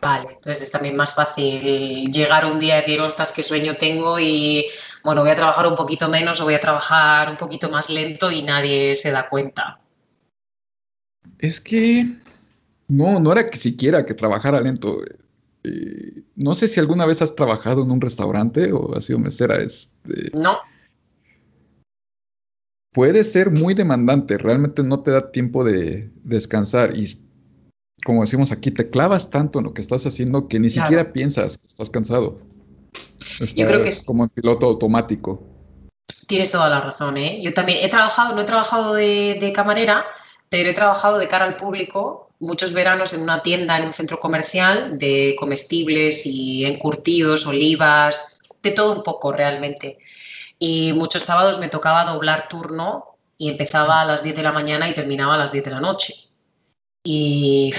[SPEAKER 4] Vale, entonces es también más fácil llegar un día y decir, ostras, qué sueño tengo y, bueno, voy a trabajar un poquito menos o voy a trabajar un poquito más lento y nadie se da cuenta.
[SPEAKER 1] Es que no, no era que siquiera que trabajara lento. Eh, no sé si alguna vez has trabajado en un restaurante o has sido mesera. Este,
[SPEAKER 4] no.
[SPEAKER 1] Puede ser muy demandante, realmente no te da tiempo de descansar y como decimos aquí, te clavas tanto en lo que estás haciendo que ni siquiera piensas que estás cansado.
[SPEAKER 4] Yo creo que es
[SPEAKER 1] como en piloto automático.
[SPEAKER 4] Tienes toda la razón, ¿eh? Yo también he trabajado, no he trabajado de, camarera, pero he trabajado de cara al público muchos veranos en una tienda, en un centro comercial de comestibles y encurtidos, olivas, de todo un poco realmente. Y muchos sábados me tocaba doblar turno y empezaba a las 10 de la mañana y terminaba a las 10 de la noche. Y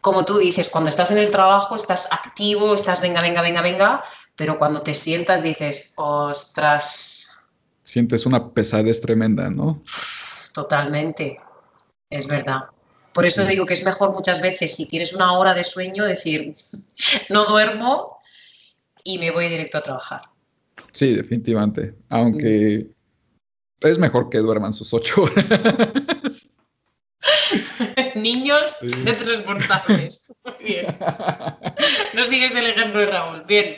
[SPEAKER 4] como tú dices, cuando estás en el trabajo estás activo, estás venga, venga, venga, venga, pero cuando te sientas dices, ostras.
[SPEAKER 1] Sientes una pesadez tremenda, ¿no?
[SPEAKER 4] Totalmente, es verdad. Por eso digo que es mejor muchas veces, si tienes una hora de sueño, decir, no duermo y me voy directo a trabajar.
[SPEAKER 1] Sí, definitivamente. Aunque mm. es mejor que duerman sus ocho horas.
[SPEAKER 4] Niños, sed responsables. Muy bien. No sigues el ejemplo de Raúl. Bien.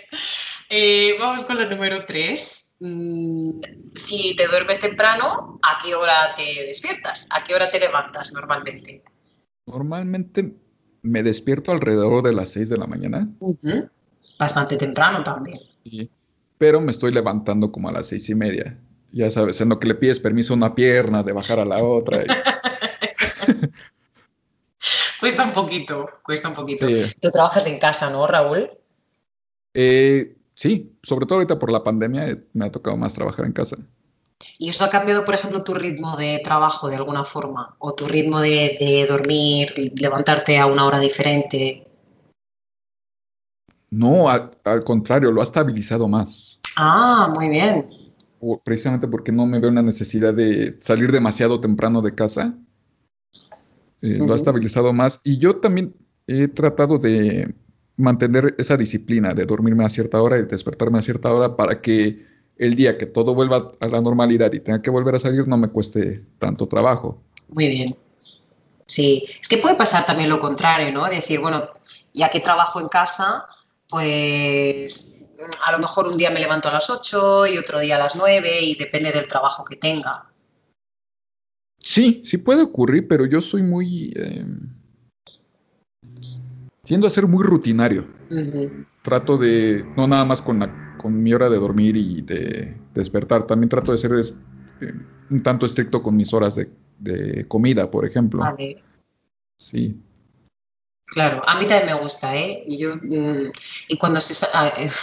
[SPEAKER 4] Eh, vamos con la número 3. Mm, si te duermes temprano, ¿a qué hora te despiertas? ¿A qué hora te levantas normalmente?
[SPEAKER 1] Normalmente me despierto alrededor de las 6 de la mañana.
[SPEAKER 4] Bastante temprano también.
[SPEAKER 1] Sí, pero me estoy levantando como a las seis y media. Ya sabes, en lo que le pides permiso a una pierna de bajar a la otra.
[SPEAKER 4] cuesta un poquito, cuesta un poquito. Tú trabajas en casa, ¿no, Raúl?
[SPEAKER 1] Eh, sí, sobre todo ahorita por la pandemia eh, me ha tocado más trabajar en casa.
[SPEAKER 4] ¿Y eso ha cambiado, por ejemplo, tu ritmo de trabajo de alguna forma? ¿O tu ritmo de, dormir, levantarte a una hora diferente?
[SPEAKER 1] No, al contrario, lo ha estabilizado más.
[SPEAKER 4] Ah, muy bien.
[SPEAKER 1] Precisamente porque no me veo una necesidad de salir demasiado temprano de casa. Eh, lo ha estabilizado más. Y yo también he tratado de mantener esa disciplina de dormirme a cierta hora y despertarme a cierta hora para que el día que todo vuelva a la normalidad y tenga que volver a salir no me cueste tanto trabajo.
[SPEAKER 4] Muy bien. Sí, es que puede pasar también lo contrario, ¿no? Decir, bueno, ya que trabajo en casa, pues a lo mejor un día me levanto a las 8 y otro día a las 9 y depende del trabajo que tenga.
[SPEAKER 1] Sí, sí puede ocurrir, pero yo soy muy... Eh, tiendo a ser muy rutinario. Trato de, no nada más con, la, con mi hora de dormir y de, despertar, también trato de ser eh, un tanto estricto con mis horas de, comida, por ejemplo. Vale. Sí.
[SPEAKER 4] Claro, a mí también me gusta, ¿eh? Y yo, mm, y cuando se,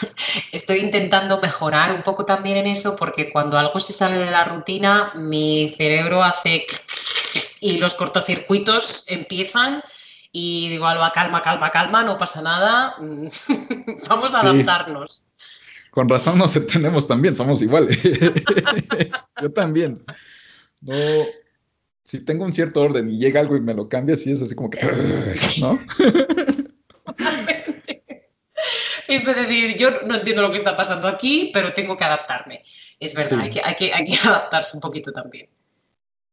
[SPEAKER 4] estoy intentando mejorar un poco también en eso, porque cuando algo se sale de la rutina, mi cerebro hace y los cortocircuitos empiezan y digo, Alba, calma, calma, calma, no pasa nada, vamos a adaptarnos.
[SPEAKER 1] Con razón nos entendemos también, somos iguales. Yo también. No, si tengo un cierto orden y llega algo y me lo cambia, sí es así como que, ¿no?
[SPEAKER 4] Y decir, yo no entiendo lo que está pasando aquí, pero tengo que adaptarme. Es verdad, hay, que, hay, que, hay que adaptarse un poquito también.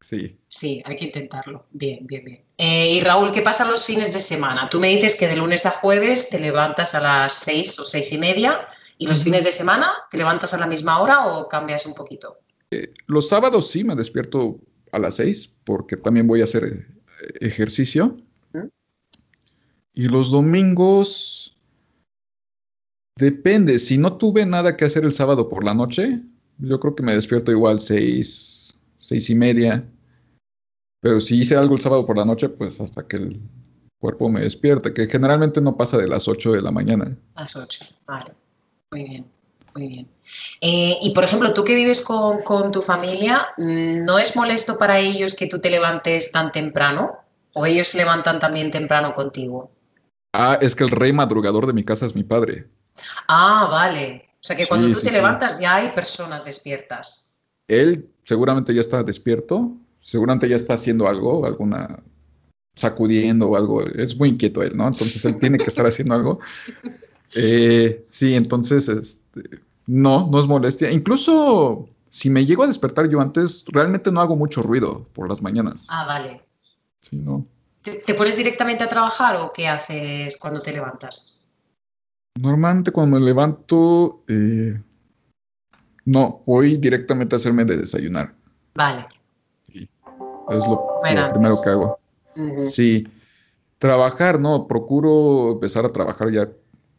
[SPEAKER 1] Sí.
[SPEAKER 4] Sí, hay que intentarlo. Bien, bien, bien. Eh, y Raúl, ¿qué pasa los fines de semana? Tú me dices que de lunes a jueves te levantas a las seis o seis y media. ¿Y los fines de semana te levantas a la misma hora o cambias un poquito?
[SPEAKER 1] Eh, los sábados sí me despierto a las seis porque también voy a hacer eh, ejercicio. Y los domingos depende. Si no tuve nada que hacer el sábado por la noche, yo creo que me despierto igual seis, seis y media. Pero si hice algo el sábado por la noche, pues hasta que el cuerpo me despierte, que generalmente no pasa de las 8 de la mañana.
[SPEAKER 4] Las 8, vale. Muy bien, muy bien. Eh, y por ejemplo, tú que vives con, con, tu familia, ¿no es molesto para ellos que tú te levantes tan temprano? ¿O ellos se levantan también temprano contigo?
[SPEAKER 1] Ah, es que el rey madrugador de mi casa es mi padre.
[SPEAKER 4] Ah, vale. O sea que cuando tú te levantas ya hay personas despiertas.
[SPEAKER 1] Él seguramente ya está despierto, seguramente ya está haciendo algo, alguna sacudiendo o algo. Es muy inquieto él, ¿no? Entonces él tiene que estar haciendo algo. Eh, sí, entonces, este, no, no es molestia. Incluso si me llego a despertar yo antes, realmente no hago mucho ruido por las mañanas.
[SPEAKER 4] Ah, vale.
[SPEAKER 1] Sí, no.
[SPEAKER 4] ¿Te, pones directamente a trabajar o qué haces cuando te levantas?
[SPEAKER 1] Normalmente cuando me levanto, eh, no, voy directamente a hacerme de desayunar.
[SPEAKER 4] Vale.
[SPEAKER 1] Es lo, primero que hago. Sí. Trabajar, ¿no? Procuro empezar a trabajar ya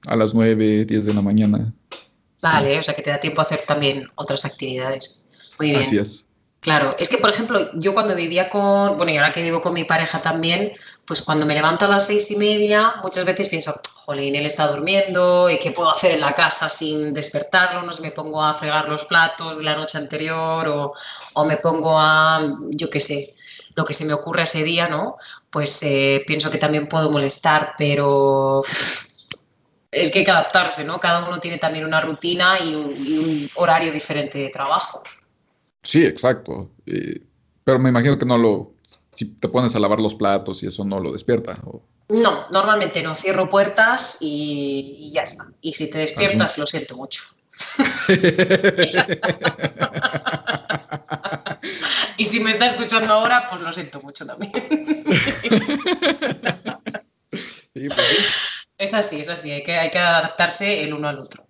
[SPEAKER 1] a las 9, 10 de la mañana.
[SPEAKER 4] Vale, o sea que te da tiempo a hacer también otras actividades. Muy bien.
[SPEAKER 1] Así es.
[SPEAKER 4] Claro, es que por ejemplo, yo cuando vivía con, bueno, y ahora que vivo con mi pareja también, pues cuando me levanto a las seis y media, muchas veces pienso, jolín, él está durmiendo, ¿y qué puedo hacer en la casa sin despertarlo? No sé, me pongo a fregar los platos de la noche anterior o, me pongo a, yo qué sé, lo que se me ocurre ese día, ¿no? Pues eh, pienso que también puedo molestar, pero es que hay que adaptarse, ¿no? Cada uno tiene también una rutina y un, horario diferente de trabajo.
[SPEAKER 1] Sí, exacto. pero me imagino que no lo, si te pones a lavar los platos y eso no lo despierta.
[SPEAKER 4] No, normalmente no. Cierro puertas y, ya está. Y si te despiertas, lo siento mucho. y si me está escuchando ahora, pues lo siento mucho también. Pues es así, es así, hay que, hay que adaptarse el uno al otro.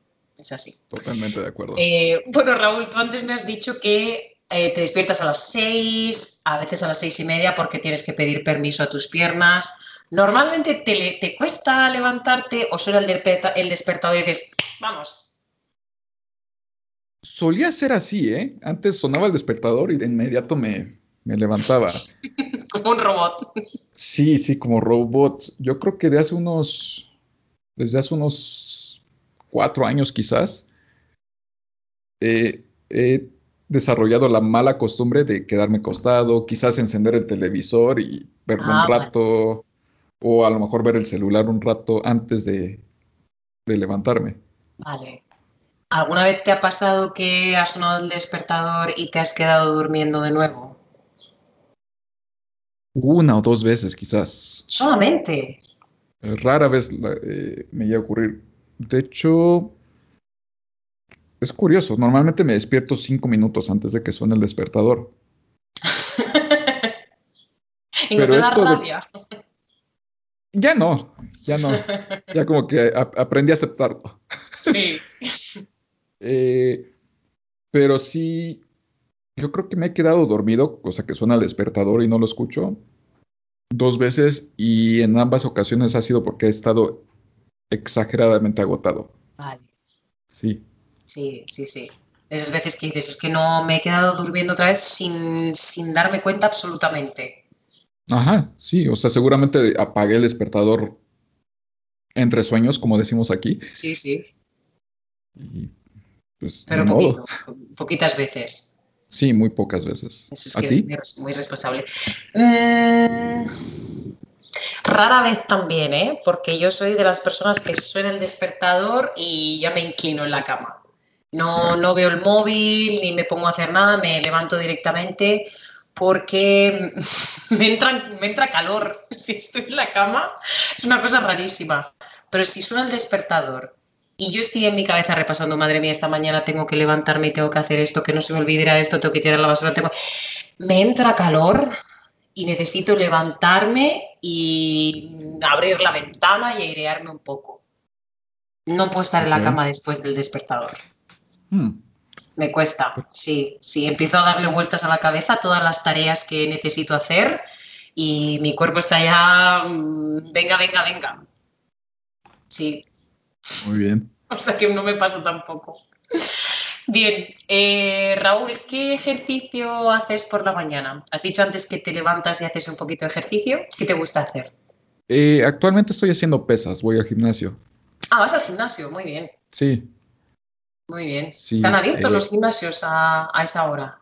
[SPEAKER 4] Es así.
[SPEAKER 1] Totalmente de acuerdo.
[SPEAKER 4] Eh, bueno, Raúl, tú antes me has dicho que eh, te despiertas a las seis, a veces a las seis y media porque tienes que pedir permiso a tus piernas. ¿Normalmente te, te cuesta levantarte o suena el, el despertador y dices, vamos,
[SPEAKER 1] Solía ser así, ¿eh? Antes sonaba el despertador y de inmediato me, levantaba.
[SPEAKER 4] como un robot.
[SPEAKER 1] Sí, sí, como robot. Yo creo que de hace unos, desde hace unos cuatro años quizás, he desarrollado la mala costumbre de quedarme acostado, quizás encender el televisor y verlo
[SPEAKER 4] Ah,
[SPEAKER 1] un rato, o a lo mejor ver el celular un rato antes de, de levantarme.
[SPEAKER 4] Vale. ¿Alguna vez te ha pasado que ha sonado el despertador y te has quedado durmiendo de nuevo?
[SPEAKER 1] Una o dos veces quizás.
[SPEAKER 4] Solamente.
[SPEAKER 1] Eh, Rara vez eh, me llega a ocurrir. De hecho, es curioso. Normalmente me despierto cinco minutos antes de que suene el despertador.
[SPEAKER 4] y no
[SPEAKER 1] Pero
[SPEAKER 4] te da
[SPEAKER 1] esto de-
[SPEAKER 4] rabia.
[SPEAKER 1] Ya no, ya no. Ya como que a- aprendí a aceptarlo.
[SPEAKER 4] Sí.
[SPEAKER 1] Eh, pero sí, yo creo que me he quedado dormido, cosa que suena el despertador y no lo escucho, dos veces y en ambas ocasiones ha sido porque he estado exageradamente agotado.
[SPEAKER 4] Vale.
[SPEAKER 1] Sí,
[SPEAKER 4] Sí, sí, sí. Esas veces que dices, es que no me he quedado durmiendo otra vez sin, sin darme cuenta absolutamente.
[SPEAKER 1] ajá, sí, o sea, seguramente apagué el despertador entre sueños, como decimos aquí,
[SPEAKER 4] Sí, sí.
[SPEAKER 1] y pues
[SPEAKER 4] Pero poquito, poquitas veces.
[SPEAKER 1] Sí, muy pocas veces.
[SPEAKER 4] Eso es
[SPEAKER 1] ¿A
[SPEAKER 4] que
[SPEAKER 1] ti?
[SPEAKER 4] es muy responsable. Mm, rara vez también, ¿eh? Porque yo soy de las personas que suena el despertador y ya me inclino en la cama. No, no veo el móvil ni me pongo a hacer nada, me levanto directamente porque me entra, me entra calor. Si estoy en la cama es una cosa rarísima. Pero si suena el despertador y yo estoy en mi cabeza repasando, madre mía, esta mañana tengo que levantarme y tengo que hacer esto, que no se me olvidará esto, tengo que tirar la basura, tengo... Me entra calor y necesito levantarme y abrir la ventana y airearme un poco. No puedo estar en la cama después del despertador.
[SPEAKER 1] Hmm,
[SPEAKER 4] Me cuesta, sí, sí, empiezo a darle vueltas a la cabeza a todas las tareas que necesito hacer y mi cuerpo está ya, mm, venga, venga, venga. Sí,
[SPEAKER 1] muy bien.
[SPEAKER 4] o sea que no me pasa tampoco. Bien, eh, Raúl, ¿qué ejercicio haces por la mañana? Has dicho antes que te levantas y haces un poquito de ejercicio. ¿Qué te gusta hacer?
[SPEAKER 1] Eh, actualmente estoy haciendo pesas, voy al gimnasio.
[SPEAKER 4] Ah, vas al gimnasio, muy bien,
[SPEAKER 1] Sí,
[SPEAKER 4] muy bien.
[SPEAKER 1] Sí,
[SPEAKER 4] ¿Están abiertos
[SPEAKER 1] eh,
[SPEAKER 4] los gimnasios a, a esa hora?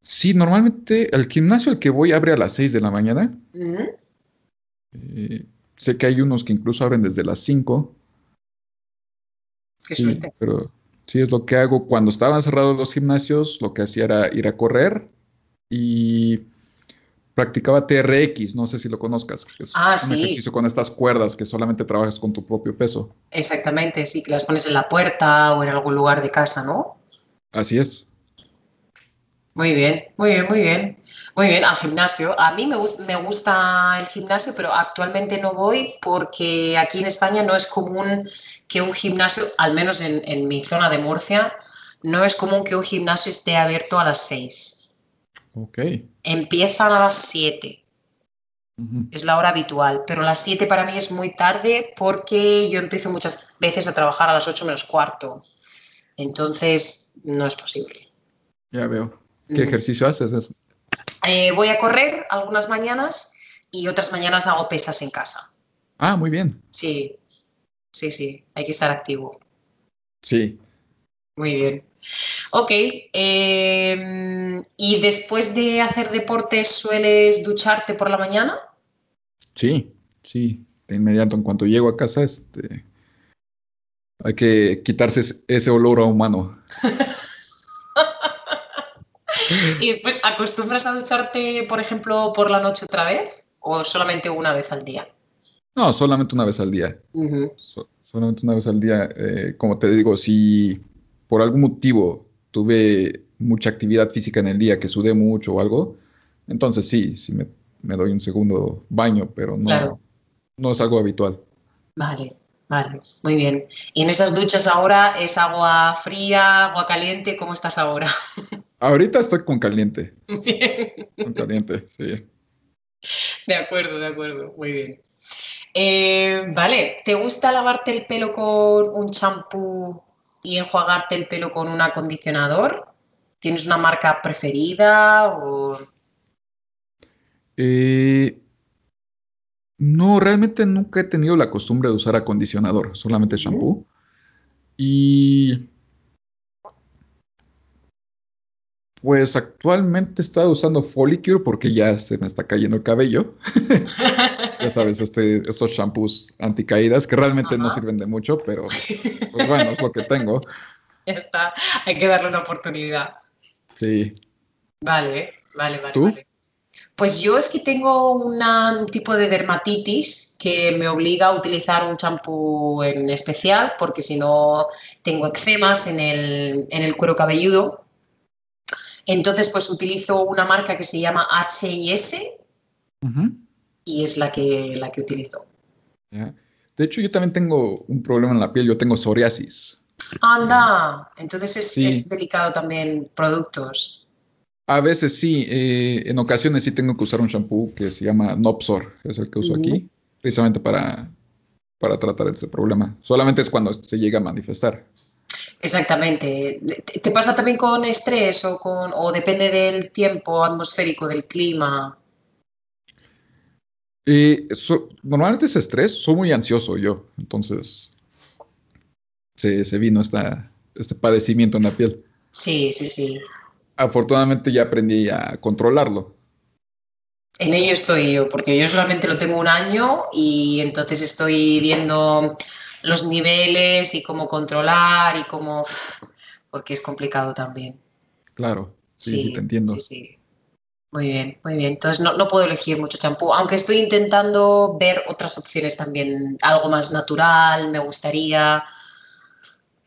[SPEAKER 1] sí, normalmente el gimnasio al que voy abre a las 6 de la mañana. Eh, sé que hay unos que incluso abren desde las 5.
[SPEAKER 4] Qué
[SPEAKER 1] Sí,
[SPEAKER 4] suerte.
[SPEAKER 1] pero sí es lo que hago. Cuando estaban cerrados los gimnasios, lo que hacía era ir a correr y practicaba TRX, no sé si lo conozcas, que es
[SPEAKER 4] Ah,
[SPEAKER 1] un
[SPEAKER 4] sí.
[SPEAKER 1] ejercicio con estas cuerdas que solamente trabajas con tu propio peso.
[SPEAKER 4] Exactamente, sí, que las pones en la puerta o en algún lugar de casa, ¿no?
[SPEAKER 1] Así es.
[SPEAKER 4] Muy bien, muy bien, muy bien. Muy bien, al gimnasio. A mí me gusta el gimnasio, pero actualmente no voy porque aquí en España no es común que un gimnasio, al menos en, en mi zona de Murcia, no es común que un gimnasio esté abierto a las 6.
[SPEAKER 1] Ok.
[SPEAKER 4] Empiezan a las 7,
[SPEAKER 1] Ujú.
[SPEAKER 4] es la hora habitual, pero las 7 para mí es muy tarde porque yo empiezo muchas veces a trabajar a las 8 menos cuarto. Entonces, no es posible.
[SPEAKER 1] Ya veo. ¿Qué
[SPEAKER 4] Mm.
[SPEAKER 1] ejercicio haces? Es-
[SPEAKER 4] Eh, voy a correr algunas mañanas y otras mañanas hago pesas en casa.
[SPEAKER 1] Ah, muy bien.
[SPEAKER 4] Sí, sí, sí, hay que estar activo.
[SPEAKER 1] Sí.
[SPEAKER 4] Muy bien. Ok, em, ¿y después de hacer deportes sueles ducharte por la mañana?
[SPEAKER 1] Sí, sí. De inmediato, en cuanto llego a casa, este, hay que quitarse es- ese olor a humano.
[SPEAKER 4] ¿Y después acostumbras a ducharte, por ejemplo, por la noche otra vez o solamente una vez al día?
[SPEAKER 1] No, solamente una vez al día. So- solamente una vez al día. Eh, como te digo, si por algún motivo tuve mucha actividad física en el día, que sudé mucho o algo, entonces sí, sí me, me doy un segundo baño, pero no,
[SPEAKER 4] Claro.
[SPEAKER 1] no es algo habitual.
[SPEAKER 4] Vale, vale, muy bien. ¿Y en esas duchas ahora es agua fría, agua caliente? ¿Cómo estás ahora?
[SPEAKER 1] Ahorita estoy con caliente, con caliente, sí.
[SPEAKER 4] De acuerdo, de acuerdo, muy bien. Eh, vale, ¿te gusta lavarte el pelo con un champú y enjuagarte el pelo con un acondicionador? ¿Tienes una marca preferida o
[SPEAKER 1] Eh, no, realmente nunca he tenido la costumbre de usar acondicionador, solamente shampoo. Y Pues actualmente estoy usando Folicure porque ya se me está cayendo el cabello. ya sabes, este, estos shampoos anticaídas que realmente no sirven de mucho, pero pues bueno, es lo que tengo.
[SPEAKER 4] Ya está, hay que darle una oportunidad.
[SPEAKER 1] Sí.
[SPEAKER 4] Vale, vale, vale.
[SPEAKER 1] ¿Tú?
[SPEAKER 4] vale. Pues yo es que tengo una- un tipo de dermatitis que me obliga a utilizar un champú en especial porque si no tengo eczemas en el, en el cuero cabelludo. Entonces pues utilizo una marca que se llama H&S
[SPEAKER 1] Ujú.
[SPEAKER 4] y es la que, la que utilizo.
[SPEAKER 1] De hecho, yo también tengo un problema en la piel, yo tengo psoriasis.
[SPEAKER 4] Anda, entonces es,
[SPEAKER 1] Sí.
[SPEAKER 4] es delicado también productos.
[SPEAKER 1] A veces sí, eh, en ocasiones sí tengo que usar un shampoo que se llama Nopsor, es el que uso aquí, precisamente para, para tratar ese problema. Solamente es cuando se llega a manifestar.
[SPEAKER 4] Exactamente. ¿Te, pasa también con estrés o con o depende del tiempo atmosférico, del clima?
[SPEAKER 1] Eh, so- normalmente es estrés, soy muy ansioso yo, entonces se, se vino esta, este padecimiento en la piel.
[SPEAKER 4] Sí, sí, sí.
[SPEAKER 1] Afortunadamente ya aprendí a controlarlo.
[SPEAKER 4] En ello estoy yo, porque yo solamente lo tengo un año y entonces estoy viendo los niveles y cómo controlar y cómo... porque es complicado también.
[SPEAKER 1] Claro, sí, sí, te entiendo.
[SPEAKER 4] Sí, sí. Muy bien, muy bien. Entonces no, no puedo elegir mucho champú, aunque estoy intentando ver otras opciones también, algo más natural, me gustaría.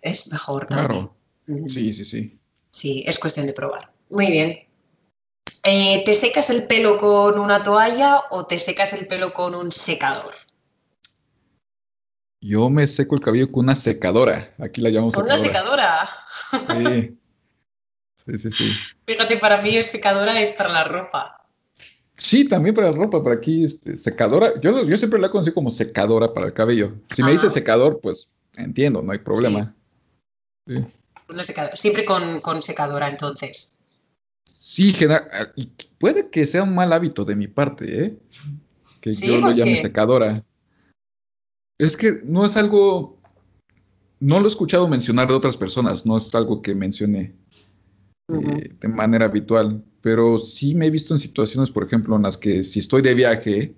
[SPEAKER 4] Es mejor también.
[SPEAKER 1] Claro, sí, sí, sí.
[SPEAKER 4] Sí, es cuestión de probar. Muy bien. Eh, ¿te secas el pelo con una toalla o te secas el pelo con un secador?
[SPEAKER 1] Yo me seco el cabello con una secadora. Aquí la llamamos
[SPEAKER 4] ¿Con una
[SPEAKER 1] secadora.
[SPEAKER 4] secadora?
[SPEAKER 1] Sí. Sí, sí, sí.
[SPEAKER 4] Fíjate, para mí secadora es para la ropa.
[SPEAKER 1] Sí, también para la ropa, para aquí, este, secadora. Yo, yo siempre la he conocido como secadora para el cabello. Si me
[SPEAKER 4] Ah.
[SPEAKER 1] dice secador, pues entiendo, no hay problema. Sí,
[SPEAKER 4] Una secadora. Siempre con, con secadora, entonces.
[SPEAKER 1] sí genera- y puede que sea un mal hábito de mi parte, ¿eh? Que yo lo
[SPEAKER 4] ¿por
[SPEAKER 1] llame secadora. Es que no es algo, no lo he escuchado mencionar de otras personas, no es algo que mencione eh, de manera habitual, pero sí me he visto en situaciones, por ejemplo, en las que si estoy de viaje,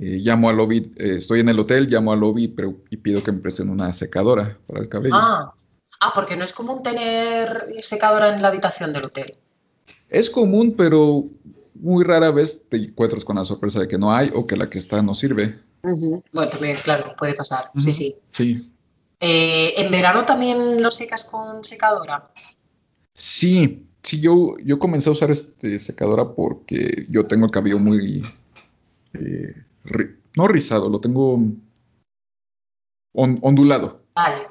[SPEAKER 1] eh, llamo al lobby, eh, estoy en el hotel, llamo al lobby pero- y pido que me presten una secadora para el cabello.
[SPEAKER 4] Ah, ah, porque no es común tener secadora en la habitación del hotel.
[SPEAKER 1] Es común, pero muy rara vez te encuentras con la sorpresa de que no hay o que la que está no sirve.
[SPEAKER 4] Bueno, también, claro, puede pasar. Sí, sí.
[SPEAKER 1] Sí,
[SPEAKER 4] Eh, ¿En verano también lo secas con secadora?
[SPEAKER 1] sí, sí, yo, yo comencé a usar este secadora porque yo tengo el cabello muy, eh, ri- no rizado, lo tengo on- ondulado.
[SPEAKER 4] Vale.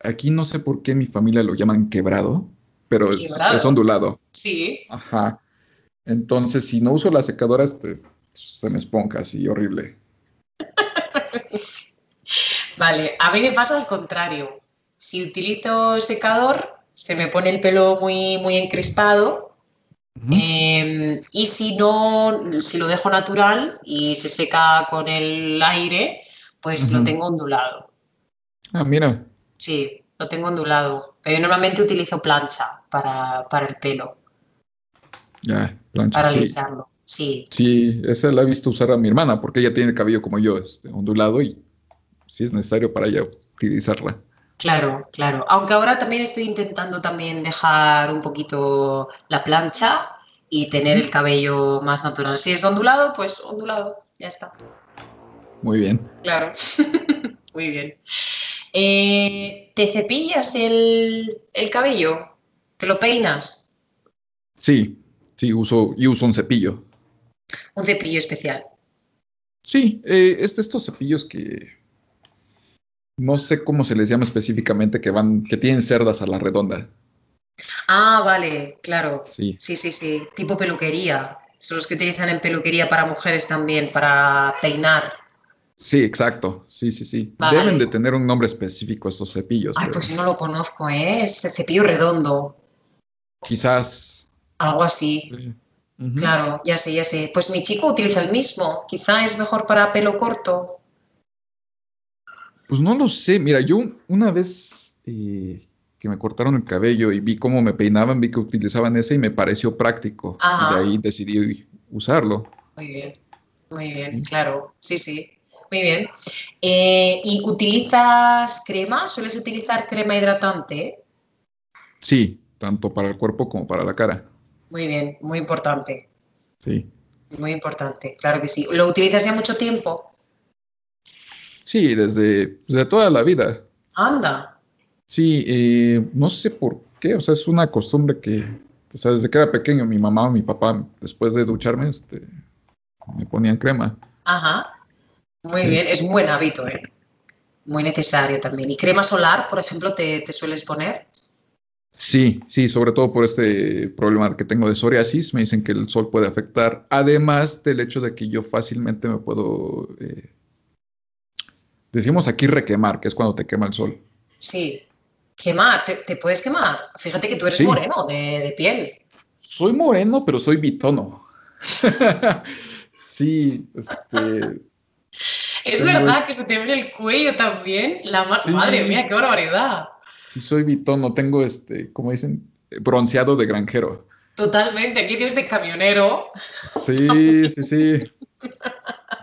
[SPEAKER 1] Aquí no sé por qué mi familia lo llaman quebrado, pero es ondulado.
[SPEAKER 4] Sí.
[SPEAKER 1] Ajá. Entonces, si no uso la secadora, este, se me esponja así horrible.
[SPEAKER 4] Vale, a mí me pasa al contrario. Si utilizo secador, se me pone el pelo muy, muy encrespado. eh, y si no, si lo dejo natural y se seca con el aire, pues lo tengo ondulado.
[SPEAKER 1] Ah, mira.
[SPEAKER 4] Sí, lo tengo ondulado. Pero yo normalmente utilizo plancha para, para el pelo,
[SPEAKER 1] Ya, plancha.
[SPEAKER 4] para
[SPEAKER 1] sí.
[SPEAKER 4] alisarlo. Sí,
[SPEAKER 1] Sí, esa la he visto usar a mi hermana, porque ella tiene el cabello como yo, este, ondulado, y sí es necesario para ella utilizarla.
[SPEAKER 4] claro, claro. Aunque ahora también estoy intentando también dejar un poquito la plancha y tener el cabello más natural. Si es ondulado, pues ondulado, ya está.
[SPEAKER 1] Muy bien.
[SPEAKER 4] Claro. Muy bien. Eh, ¿te cepillas el, el cabello? ¿Te lo peinas?
[SPEAKER 1] Sí, sí, uso, y uso un cepillo.
[SPEAKER 4] Un cepillo especial.
[SPEAKER 1] Sí, eh, es de estos cepillos que no sé cómo se les llama específicamente, que van, que tienen cerdas a la redonda.
[SPEAKER 4] Ah, vale, claro.
[SPEAKER 1] Sí,
[SPEAKER 4] Sí, sí, sí. Tipo peluquería. Son los que utilizan en peluquería para mujeres también, para peinar.
[SPEAKER 1] sí, exacto. Sí, sí, sí.
[SPEAKER 4] Vale.
[SPEAKER 1] Deben de tener un nombre específico estos cepillos.
[SPEAKER 4] Ay,
[SPEAKER 1] pero
[SPEAKER 4] pues no lo conozco, ¿eh? Es cepillo redondo.
[SPEAKER 1] Quizás.
[SPEAKER 4] Algo así. Claro, ya sé, ya sé. Pues mi chico utiliza el mismo. Quizá es mejor para pelo corto.
[SPEAKER 1] Pues no lo sé. Mira, yo una vez eh, que me cortaron el cabello y vi cómo me peinaban, vi que utilizaban ese y me pareció práctico.
[SPEAKER 4] Ajá.
[SPEAKER 1] Y de ahí decidí usarlo.
[SPEAKER 4] Muy bien, muy bien, claro, sí, sí, muy bien. Eh, ¿Y utilizas crema? ¿Sueles utilizar crema hidratante?
[SPEAKER 1] Sí, tanto para el cuerpo como para la cara.
[SPEAKER 4] Muy bien, muy importante,
[SPEAKER 1] Sí.
[SPEAKER 4] muy importante, claro que sí. ¿Lo utilizas ya mucho tiempo?
[SPEAKER 1] Sí, desde, desde toda la vida.
[SPEAKER 4] Anda,
[SPEAKER 1] Sí, eh, no sé por qué, o sea, es una costumbre que, o sea, desde que era pequeño, mi mamá o mi papá, después de ducharme, este, me ponían crema.
[SPEAKER 4] ajá, muy
[SPEAKER 1] Sí.
[SPEAKER 4] bien, es un buen hábito, ¿eh? Muy necesario también. ¿Y crema solar, por ejemplo, te, te sueles poner?
[SPEAKER 1] Sí, sí, sobre todo por este problema que tengo de psoriasis, me dicen que el sol puede afectar, además del hecho de que yo fácilmente me puedo, eh, decimos aquí requemar, que es cuando te quema el sol.
[SPEAKER 4] Sí, quemar, te, te puedes quemar. Fíjate que tú eres
[SPEAKER 1] Sí.
[SPEAKER 4] moreno de, de piel.
[SPEAKER 1] Soy moreno, pero soy bitono. sí, este,
[SPEAKER 4] Es verdad
[SPEAKER 1] es-
[SPEAKER 4] que se te ve el cuello también. La ma-
[SPEAKER 1] Sí.
[SPEAKER 4] Madre mía, qué barbaridad.
[SPEAKER 1] Sí soy bitono, tengo este, como dicen, bronceado de granjero.
[SPEAKER 4] Totalmente, aquí tienes de camionero.
[SPEAKER 1] Sí, sí, sí.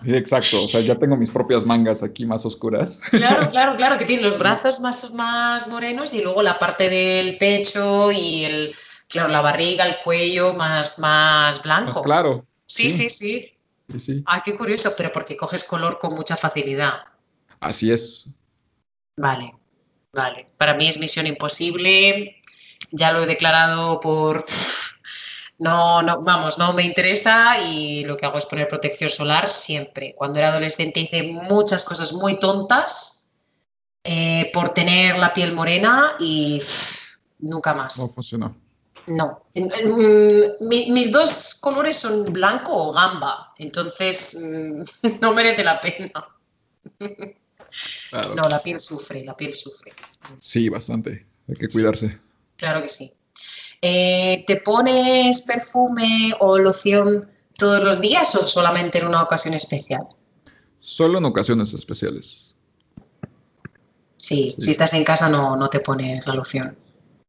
[SPEAKER 1] Sí, exacto. O sea, ya tengo mis propias mangas aquí más oscuras.
[SPEAKER 4] Claro, claro, claro, que tienes los brazos más, más morenos y luego la parte del pecho y el, claro, la barriga, el cuello más, más blanco.
[SPEAKER 1] Más claro.
[SPEAKER 4] Sí,
[SPEAKER 1] sí.
[SPEAKER 4] sí, sí.
[SPEAKER 1] Sí, sí.
[SPEAKER 4] Ah, qué curioso, pero porque coges color con mucha facilidad.
[SPEAKER 1] Así es.
[SPEAKER 4] Vale, vale. Para mí es misión imposible. Ya lo he declarado por... No, no, vamos, no me interesa y lo que hago es poner protección solar siempre. Cuando era adolescente hice muchas cosas muy tontas eh, por tener la piel morena y pff, nunca más.
[SPEAKER 1] No funcionó.
[SPEAKER 4] No. Mm, mi- mis dos colores son blanco o gamba, entonces mm, no merece la pena.
[SPEAKER 1] Claro.
[SPEAKER 4] No, la piel sufre, la piel sufre.
[SPEAKER 1] Sí, bastante. Hay que cuidarse.
[SPEAKER 4] Claro que sí. Eh, ¿Te pones perfume o loción todos los días o solamente en una ocasión especial?
[SPEAKER 1] Solo en ocasiones especiales.
[SPEAKER 4] Sí,
[SPEAKER 1] Sí.
[SPEAKER 4] si estás en casa no, no te pones la loción.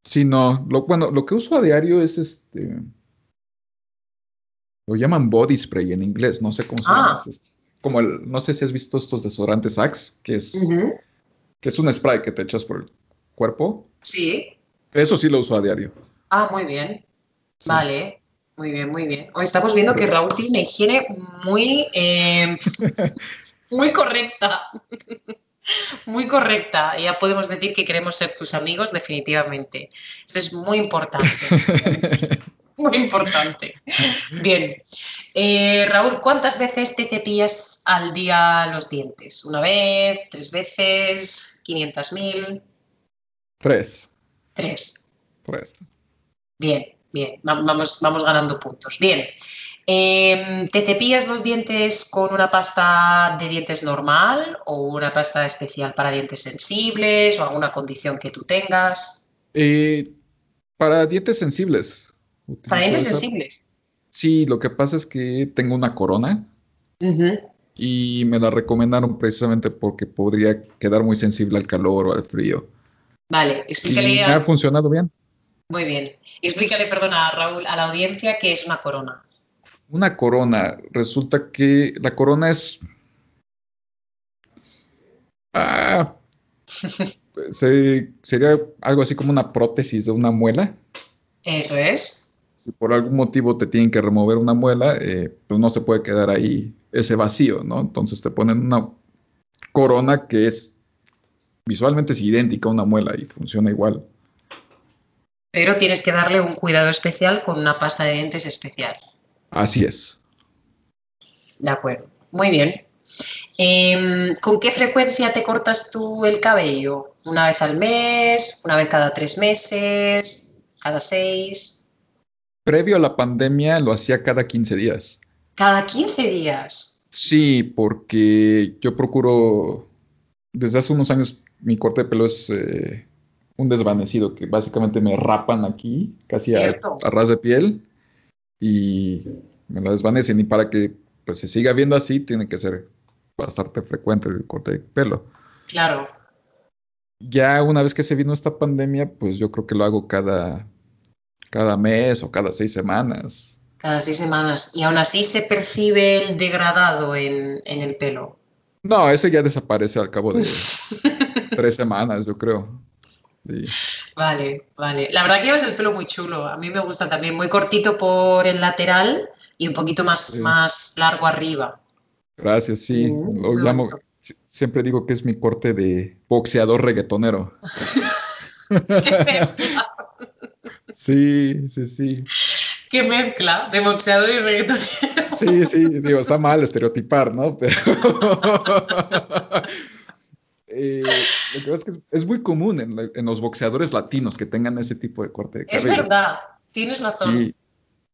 [SPEAKER 1] Sí, no. Lo, bueno, lo que uso a diario es este. Lo llaman body spray en inglés. No sé cómo se
[SPEAKER 4] Ah.
[SPEAKER 1] llama. Es este- como el, no sé si has visto estos desodorantes Axe, que es, que es un spray que te echas por el cuerpo.
[SPEAKER 4] Sí.
[SPEAKER 1] Eso sí lo uso a diario.
[SPEAKER 4] Ah, muy bien.
[SPEAKER 1] Sí.
[SPEAKER 4] Vale. Muy bien, muy bien. Hoy estamos viendo que Raúl tiene una higiene muy, eh, muy correcta. Muy correcta. Ya podemos decir que queremos ser tus amigos definitivamente. Esto es muy importante. Muy importante. Bien. Eh, Raúl, ¿cuántas veces te cepillas al día los dientes? ¿Una vez? ¿Tres veces? ¿500.000?
[SPEAKER 1] Tres.
[SPEAKER 4] Tres.
[SPEAKER 1] Tres.
[SPEAKER 4] Bien, bien. Va- Vamos, vamos ganando puntos. Bien. Em, ¿te cepillas los dientes con una pasta de dientes normal o una pasta especial para dientes sensibles o alguna condición que tú tengas?
[SPEAKER 1] Eh, para dientes sensibles.
[SPEAKER 4] Para dientes sensibles.
[SPEAKER 1] Sí, lo que pasa es que tengo una corona y me la recomendaron precisamente porque podría quedar muy sensible al calor o al frío.
[SPEAKER 4] Vale,
[SPEAKER 1] Y
[SPEAKER 4] explícale
[SPEAKER 1] me
[SPEAKER 4] a-
[SPEAKER 1] ha funcionado bien.
[SPEAKER 4] Muy bien. Explícale, perdona, Raúl, a la audiencia qué es una corona.
[SPEAKER 1] Una corona, resulta que la corona es... Ah, se- sería algo así como una prótesis de una muela.
[SPEAKER 4] Eso es.
[SPEAKER 1] Si por algún motivo te tienen que remover una muela, eh, pues no se puede quedar ahí ese vacío, ¿no? Entonces te ponen una corona que es visualmente es idéntica a una muela y funciona igual.
[SPEAKER 4] Pero tienes que darle un cuidado especial con una pasta de dientes especial.
[SPEAKER 1] Así es.
[SPEAKER 4] De acuerdo. Muy bien. Em, ¿con qué frecuencia te cortas tú el cabello? ¿Una vez al mes? ¿Una vez cada tres meses? ¿Cada seis?
[SPEAKER 1] Previo a la pandemia lo hacía cada 15 días.
[SPEAKER 4] ¿Cada 15 días?
[SPEAKER 1] Sí, porque yo procuro, desde hace unos años mi corte de pelo es eh, un desvanecido, que básicamente me rapan aquí, casi a, a ras de piel, y me lo desvanecen. Y para que pues, se siga viendo así, tiene que ser bastante frecuente el corte de pelo.
[SPEAKER 4] Claro.
[SPEAKER 1] Ya una vez que se vino esta pandemia, pues yo creo que lo hago cada, cada mes o cada seis semanas.
[SPEAKER 4] Cada seis semanas. Y aún así se percibe el degradado en, en el pelo.
[SPEAKER 1] No, ese ya desaparece al cabo de tres semanas, yo creo. Sí.
[SPEAKER 4] Vale, vale. La verdad que llevas el pelo muy chulo. A mí me gusta también, muy cortito por el lateral y un poquito más,
[SPEAKER 1] Sí.
[SPEAKER 4] más largo arriba.
[SPEAKER 1] Gracias, sí.
[SPEAKER 4] Mm,
[SPEAKER 1] Lo llamo, siempre digo que es mi corte de boxeador reggaetonero. Sí, sí, sí.
[SPEAKER 4] Qué mezcla de boxeador y reggaetonero.
[SPEAKER 1] Sí, sí, digo, está mal estereotipar, ¿no? Pero Eh, lo que pasa es que es, es muy común en, la- en los boxeadores latinos que tengan ese tipo de corte de
[SPEAKER 4] Es
[SPEAKER 1] cabello.
[SPEAKER 4] verdad, tienes razón.
[SPEAKER 1] Sí,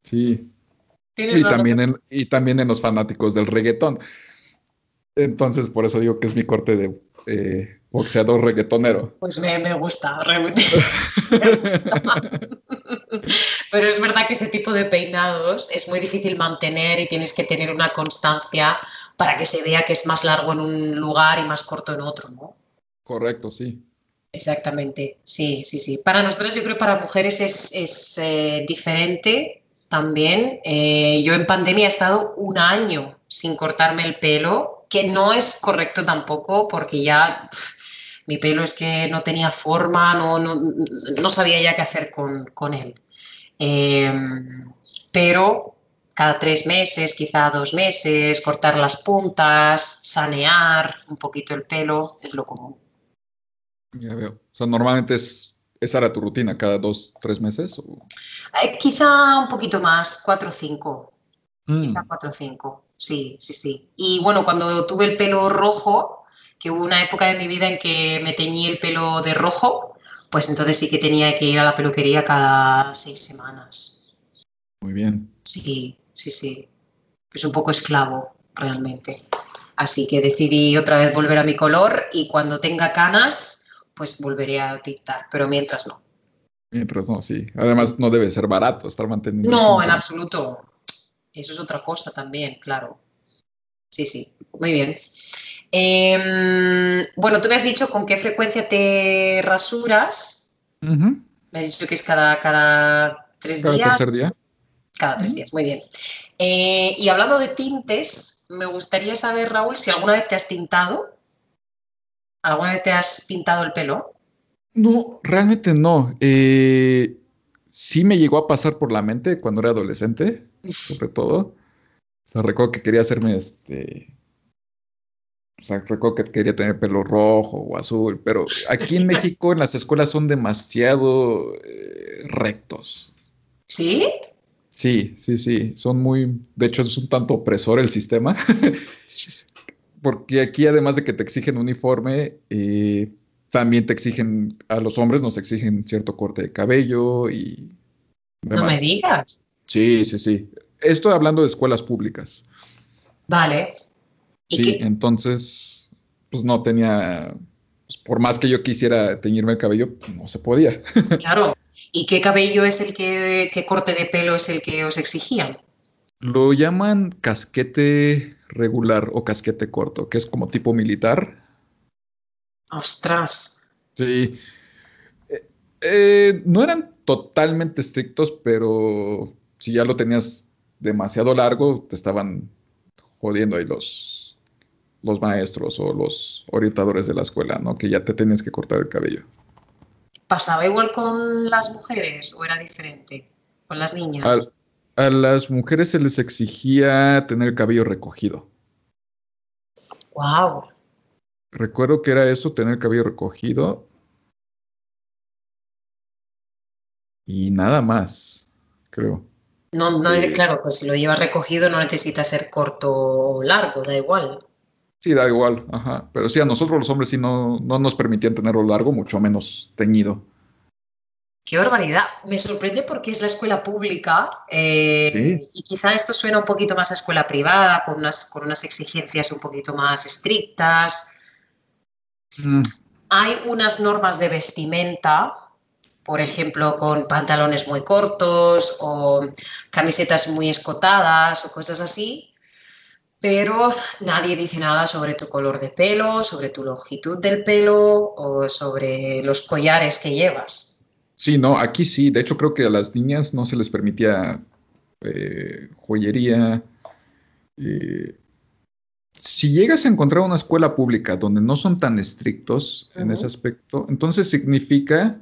[SPEAKER 1] sí.
[SPEAKER 4] tienes
[SPEAKER 1] Y
[SPEAKER 4] razón.
[SPEAKER 1] también, en, y también en los fanáticos del reggaetón. Entonces, por eso digo que es mi corte de eh, boxeador reggaetonero.
[SPEAKER 4] Pues me, me gusta, realmente. Me gusta. Pero es verdad que ese tipo de peinados es muy difícil mantener y tienes que tener una constancia para que se vea que es más largo en un lugar y más corto en otro, ¿no?
[SPEAKER 1] Correcto, sí.
[SPEAKER 4] Exactamente, sí, sí, sí. Para nosotros yo creo que para mujeres es, es, eh, diferente también. Eh, yo en pandemia he estado un año sin cortarme el pelo, que no es correcto tampoco porque ya mi pelo es que no tenía forma, no, no, no sabía ya qué hacer con, con él. Eh, pero cada tres meses, quizá dos meses, cortar las puntas, sanear un poquito el pelo, es lo común.
[SPEAKER 1] Ya veo. O sea, normalmente es, esa era tu rutina, cada dos, tres meses. o-
[SPEAKER 4] Eh, quizá un poquito más, cuatro o cinco.
[SPEAKER 1] Mm,
[SPEAKER 4] Quizá cuatro o cinco. Sí, sí, sí. Y bueno, cuando tuve el pelo rojo, que hubo una época de mi vida en que me teñí el pelo de rojo, pues entonces sí que tenía que ir a la peluquería cada seis semanas.
[SPEAKER 1] muy bien.
[SPEAKER 4] Sí, sí, sí. Es un poco esclavo, realmente. Así que decidí otra vez volver a mi color y cuando tenga canas, pues volveré a tintar, pero mientras no.
[SPEAKER 1] Mientras no, sí. Además, no debe ser barato estar manteniendo.
[SPEAKER 4] No, en absoluto. Eso es otra cosa también, claro. Sí, sí, muy bien. Em, bueno, tú me has dicho con qué frecuencia te rasuras. Me has dicho que es cada, cada tres
[SPEAKER 1] Cada
[SPEAKER 4] días.
[SPEAKER 1] tercer día.
[SPEAKER 4] Cada tres días, muy bien. Eh, y hablando de tintes, me gustaría saber, Raúl, si alguna vez te has tintado. ¿Alguna vez te has pintado el pelo?
[SPEAKER 1] No, realmente no. Eh, sí me llegó a pasar por la mente cuando era adolescente, sobre todo. O sea, recuerdo que quería hacerme este. O sea, recuerdo que quería tener pelo rojo o azul, pero aquí en México en las escuelas son demasiado eh, rectos.
[SPEAKER 4] ¿Sí?
[SPEAKER 1] Sí, sí, sí, son muy, de hecho es un tanto opresor el sistema, porque aquí además de que te exigen uniforme, eh, también te exigen, a los hombres nos exigen cierto corte de cabello y
[SPEAKER 4] No me digas.
[SPEAKER 1] Sí, sí, sí. Estoy hablando de escuelas públicas.
[SPEAKER 4] Vale. ¿Y
[SPEAKER 1] Sí,
[SPEAKER 4] qué-
[SPEAKER 1] entonces, pues no tenía, pues, por más que yo quisiera teñirme el cabello, no se podía.
[SPEAKER 4] Claro. ¿Y qué cabello es el que, qué corte de pelo es el que os exigían?
[SPEAKER 1] Lo llaman casquete regular o casquete corto, que es como tipo militar.
[SPEAKER 4] Ostras.
[SPEAKER 1] Sí. Eh, eh, no eran totalmente estrictos, pero si ya lo tenías demasiado largo, te estaban jodiendo ahí los, los maestros o los orientadores de la escuela, ¿no? Que ya te tenías que cortar el cabello.
[SPEAKER 4] ¿Pasaba igual con las mujeres o era diferente? ¿Con las niñas?
[SPEAKER 1] A las mujeres se les exigía tener el cabello recogido.
[SPEAKER 4] Wow.
[SPEAKER 1] Recuerdo que era eso, tener el cabello recogido. Y nada más, creo.
[SPEAKER 4] No, no,
[SPEAKER 1] Sí.
[SPEAKER 4] claro, pues si lo llevas recogido no necesita ser corto o largo, da igual.
[SPEAKER 1] Sí, da igual, ajá. Pero sí, a nosotros los hombres sí no, no nos permitían tenerlo largo, mucho menos teñido.
[SPEAKER 4] Qué barbaridad. Me sorprende porque es la escuela pública eh,
[SPEAKER 1] Sí.
[SPEAKER 4] y quizá esto suena un poquito más a escuela privada, con unas, con unas exigencias un poquito más estrictas. Hay unas normas de vestimenta, por ejemplo, con pantalones muy cortos o camisetas muy escotadas o cosas así, pero nadie dice nada sobre tu color de pelo, sobre tu longitud del pelo o sobre los collares que llevas.
[SPEAKER 1] Sí, no, aquí sí. De hecho, creo que a las niñas no se les permitía eh, joyería. Eh, si llegas a encontrar una escuela pública donde no son tan estrictos en ese aspecto, entonces significa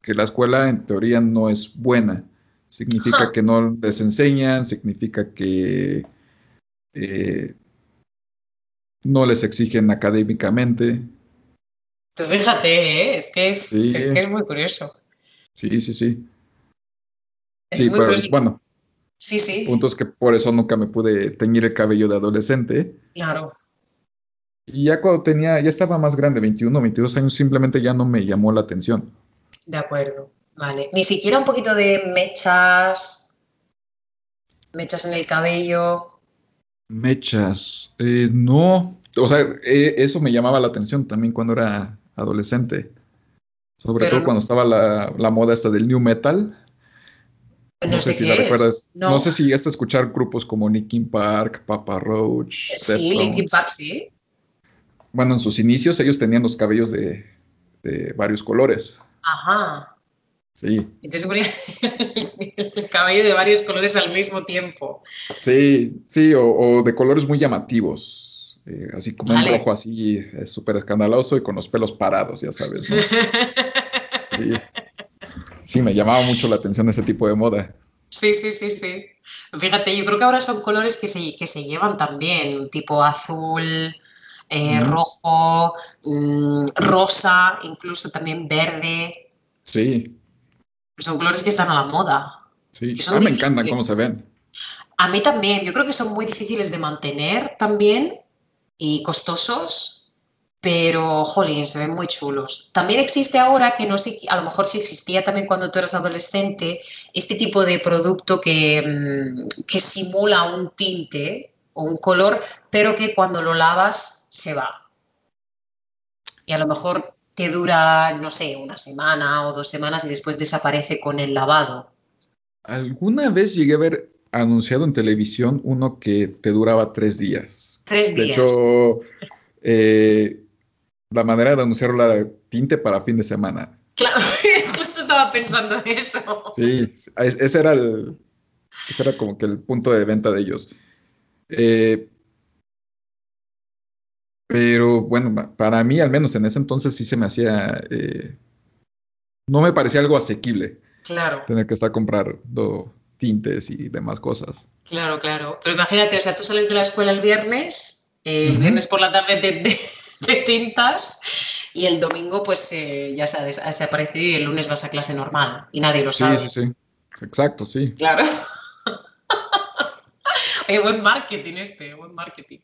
[SPEAKER 1] que la escuela en teoría no es buena. Significa que no les enseñan, significa que eh, no les exigen académicamente.
[SPEAKER 4] Pues fíjate, ¿eh? es, que es, muy curioso.
[SPEAKER 1] Sí, sí, sí. sí, pero, bueno.
[SPEAKER 4] Sí, sí.
[SPEAKER 1] Puntos que por eso nunca me pude teñir el cabello de adolescente.
[SPEAKER 4] Claro.
[SPEAKER 1] Y ya cuando tenía, ya estaba más grande, 21, 22 años, simplemente ya no me llamó la atención.
[SPEAKER 4] De acuerdo, vale. Ni siquiera un poquito de mechas, mechas en el cabello.
[SPEAKER 1] Mechas. Eh, no, o sea, eh, eso me llamaba la atención también cuando era adolescente. Sobre todo cuando estaba la, moda esta del new metal.
[SPEAKER 4] No, sé, si la recuerdas.
[SPEAKER 1] No. sé si llegaste a escuchar grupos como Linkin Park, Papa Roach.
[SPEAKER 4] Sí, Linkin Park, sí.
[SPEAKER 1] Bueno, en sus inicios ellos tenían los cabellos de, varios colores.
[SPEAKER 4] Ajá.
[SPEAKER 1] Sí.
[SPEAKER 4] Entonces ponía el cabello de varios colores al mismo tiempo.
[SPEAKER 1] Sí, sí, o, de colores muy llamativos. Eh, así como un rojo así, es súper escandaloso y con los pelos parados, ya sabes. Sí. me llamaba mucho la atención ese tipo de moda.
[SPEAKER 4] Sí, sí, sí, sí. Fíjate, yo creo que ahora son colores que se, que se llevan también, tipo azul, eh, rojo, mm, rosa, incluso también verde.
[SPEAKER 1] Sí.
[SPEAKER 4] Son colores que están a la moda.
[SPEAKER 1] Sí, a mí me encantan cómo se ven.
[SPEAKER 4] A mí también, yo creo que son muy difíciles de mantener también y costosos, pero, jolín, se ven muy chulos. También existe ahora, que no sé, a lo mejor sí existía también cuando tú eras adolescente, este tipo de producto que, mm, que simula un tinte o un color, pero que cuando lo lavas se va. Y a lo mejor te dura, no sé, una semana o dos semanas y después desaparece con el lavado.
[SPEAKER 1] Alguna vez llegué a ver anunciado en televisión uno que te duraba tres días.
[SPEAKER 4] Tres días.
[SPEAKER 1] De hecho, eh, la manera de anunciarlo era tinte para fin de semana.
[SPEAKER 4] Claro, justo estaba pensando en eso.
[SPEAKER 1] Sí, ese era el, ese era como que el punto de venta de ellos. Eh, pero bueno, para mí al menos en ese entonces sí se me hacía, eh, no me parecía algo asequible.
[SPEAKER 4] Claro.
[SPEAKER 1] Tener que estar comprando tintes y demás cosas.
[SPEAKER 4] Claro, claro. Pero imagínate, o sea, tú sales de la escuela el viernes, el viernes por la tarde de, tintas y el domingo pues eh, ya se ha, desaparecido y el lunes vas a clase normal y nadie lo sabe.
[SPEAKER 1] Sí, sí, sí. Exacto, sí.
[SPEAKER 4] Claro. Oye, buen marketing este, buen marketing.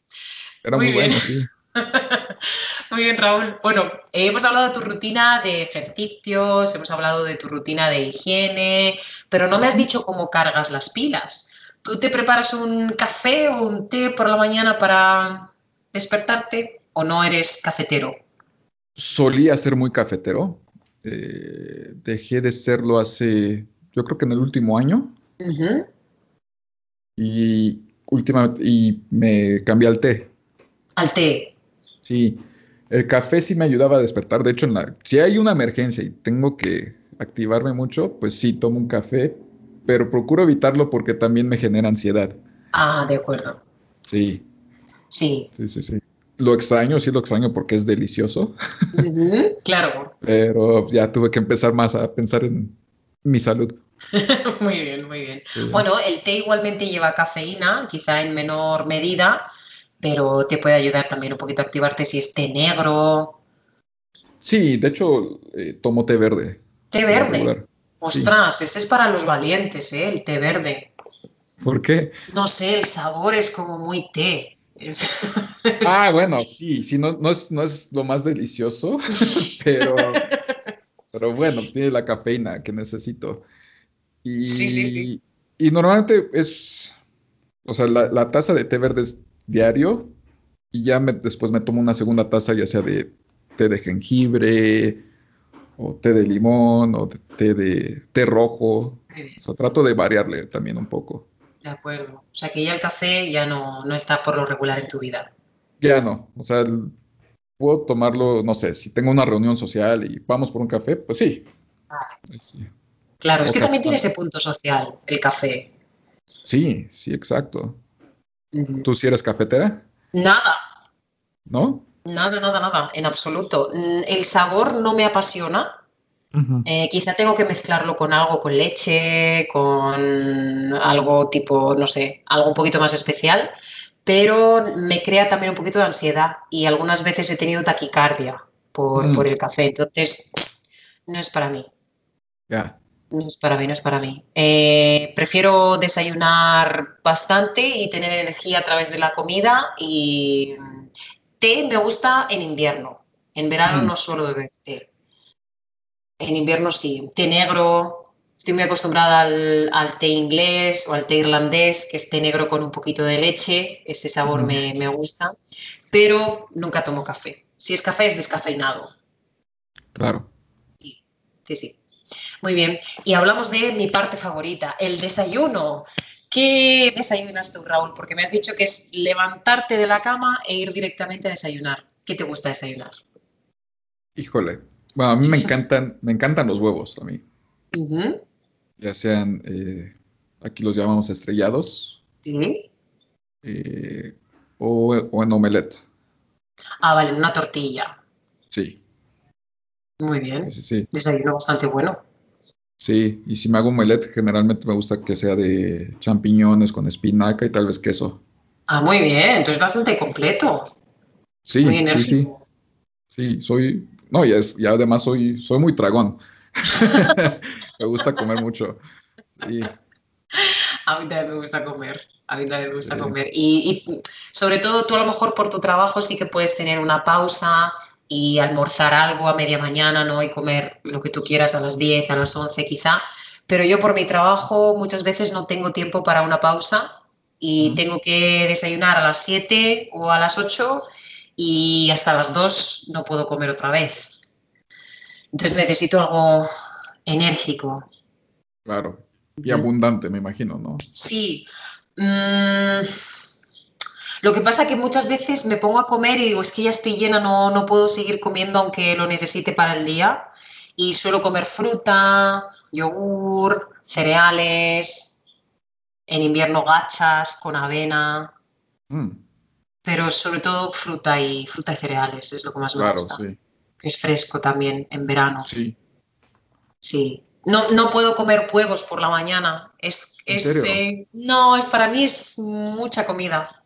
[SPEAKER 1] Era muy, bueno, sí.
[SPEAKER 4] Muy bien, Raúl. Bueno, hemos hablado de tu rutina de ejercicios, hemos hablado de tu rutina de higiene, pero no me has dicho cómo cargas las pilas. ¿Tú te preparas un café o un té por la mañana para despertarte o no eres cafetero?
[SPEAKER 1] Solía ser muy cafetero. Eh, dejé de serlo hace, yo creo que en el último año. Y últimamente, y me cambié al té.
[SPEAKER 4] Al té.
[SPEAKER 1] Sí, el café sí me ayudaba a despertar. De hecho, en la, si hay una emergencia y tengo que activarme mucho, pues sí tomo un café, pero procuro evitarlo porque también me genera ansiedad.
[SPEAKER 4] Ah, de acuerdo.
[SPEAKER 1] Sí.
[SPEAKER 4] Sí.
[SPEAKER 1] Sí, sí, sí. Lo extraño, sí lo extraño porque es delicioso.
[SPEAKER 4] claro.
[SPEAKER 1] pero ya tuve que empezar más a pensar en mi salud.
[SPEAKER 4] muy bien, muy bien. Bueno, el té igualmente lleva cafeína, quizá en menor medida, pero te puede ayudar también un poquito a activarte si es té negro.
[SPEAKER 1] Sí, de hecho, eh, tomo té verde.
[SPEAKER 4] ¿Té verde? Ostras, este es para los valientes, ¿eh? El té verde.
[SPEAKER 1] ¿Por qué?
[SPEAKER 4] No sé, el sabor es como muy té.
[SPEAKER 1] ah, bueno, sí, sí, no, no, es, no es lo más delicioso, pero, pero bueno, pues tiene la cafeína que necesito. Y,
[SPEAKER 4] sí, sí, sí.
[SPEAKER 1] Y normalmente es, o sea, la, la taza de té verde es diario y ya después me tomo una segunda taza ya sea de té de jengibre o té de limón o té de té rojo. O sea, trato de variarle también un poco.
[SPEAKER 4] De acuerdo. O sea que ya el café ya no, no está por lo regular en tu vida.
[SPEAKER 1] Ya no. O sea, el- puedo tomarlo, no sé, si tengo una reunión social y vamos por un café, pues sí. Sí,
[SPEAKER 4] Claro, es que también tiene ese punto social, el café.
[SPEAKER 1] sí, sí, exacto.
[SPEAKER 4] Ujú.
[SPEAKER 1] ¿Tú sí eres cafetera?
[SPEAKER 4] Nada,
[SPEAKER 1] ¿No?
[SPEAKER 4] nada, nada, nada, en absoluto. Mm, El sabor no me apasiona. Eh, quizá tengo que mezclarlo con algo, con leche, con algo tipo, no sé, algo un poquito más especial, pero me crea también un poquito de ansiedad y algunas veces he tenido taquicardia por,
[SPEAKER 1] Mm.
[SPEAKER 4] por el café, entonces no es para mí.
[SPEAKER 1] Ya.
[SPEAKER 4] No es para mí, no es para mí. Eh, prefiero desayunar bastante y tener energía a través de la comida y mm, té me gusta en invierno. En verano
[SPEAKER 1] Mm.
[SPEAKER 4] no suelo beber té. En invierno sí. Té negro. Estoy muy acostumbrada al, al té inglés o al té irlandés, que es té negro con un poquito de leche. Ese sabor
[SPEAKER 1] Ujú.
[SPEAKER 4] me, me gusta. Pero nunca tomo café. Si es café es descafeinado.
[SPEAKER 1] Claro.
[SPEAKER 4] Sí, sí. Muy bien. Y hablamos de mi parte favorita, el desayuno. ¿Qué desayunas tú, Raúl? Porque me has dicho que es levantarte de la cama e ir directamente a desayunar. ¿Qué te gusta desayunar?
[SPEAKER 1] Híjole. Bueno, a mí me encantan, me encantan los huevos, a mí. Ya sean, eh, aquí los llamamos estrellados,
[SPEAKER 4] Sí.
[SPEAKER 1] eh, o, o en omelette.
[SPEAKER 4] Ah, vale, una tortilla.
[SPEAKER 1] Sí,
[SPEAKER 4] Muy bien.
[SPEAKER 1] sí, sí.
[SPEAKER 4] Desayuno bastante bueno.
[SPEAKER 1] Sí, y si me hago omelette, generalmente me gusta que sea de champiñones con espinaca y tal vez queso.
[SPEAKER 4] Ah, muy bien. Entonces bastante completo.
[SPEAKER 1] Sí,
[SPEAKER 4] Muy
[SPEAKER 1] sí, sí.
[SPEAKER 4] enérgico.
[SPEAKER 1] Sí, soy, no, y, es, y además soy, soy muy tragón. Me gusta comer mucho. Sí,
[SPEAKER 4] A mí también me gusta comer. A mí también me gusta
[SPEAKER 1] Sí.
[SPEAKER 4] comer. Y, y sobre todo tú a lo mejor por tu trabajo sí que puedes tener una pausa y almorzar algo a media mañana, ¿no? Y comer lo que tú quieras a las 10, a las 11 quizá. Pero yo por mi trabajo muchas veces no tengo tiempo para una pausa y tengo que desayunar a las 7 o a las 8 y hasta las 2 no puedo comer otra vez. Entonces necesito algo enérgico,
[SPEAKER 1] claro. Y abundante, me imagino, ¿no?
[SPEAKER 4] Sí. Mm, lo que pasa que muchas veces me pongo a comer y digo, es que ya estoy llena, no, no puedo seguir comiendo aunque lo necesite para el día. Y suelo comer fruta, yogur, cereales, en invierno gachas con avena,
[SPEAKER 1] Mm,
[SPEAKER 4] pero sobre todo fruta y fruta y cereales es lo que más me
[SPEAKER 1] claro,
[SPEAKER 4] gusta.
[SPEAKER 1] sí,
[SPEAKER 4] Es fresco también en verano.
[SPEAKER 1] sí.
[SPEAKER 4] Sí. No, no puedo comer huevos por la mañana. Es,
[SPEAKER 1] ¿En
[SPEAKER 4] es, eh, no, es para mí es mucha comida.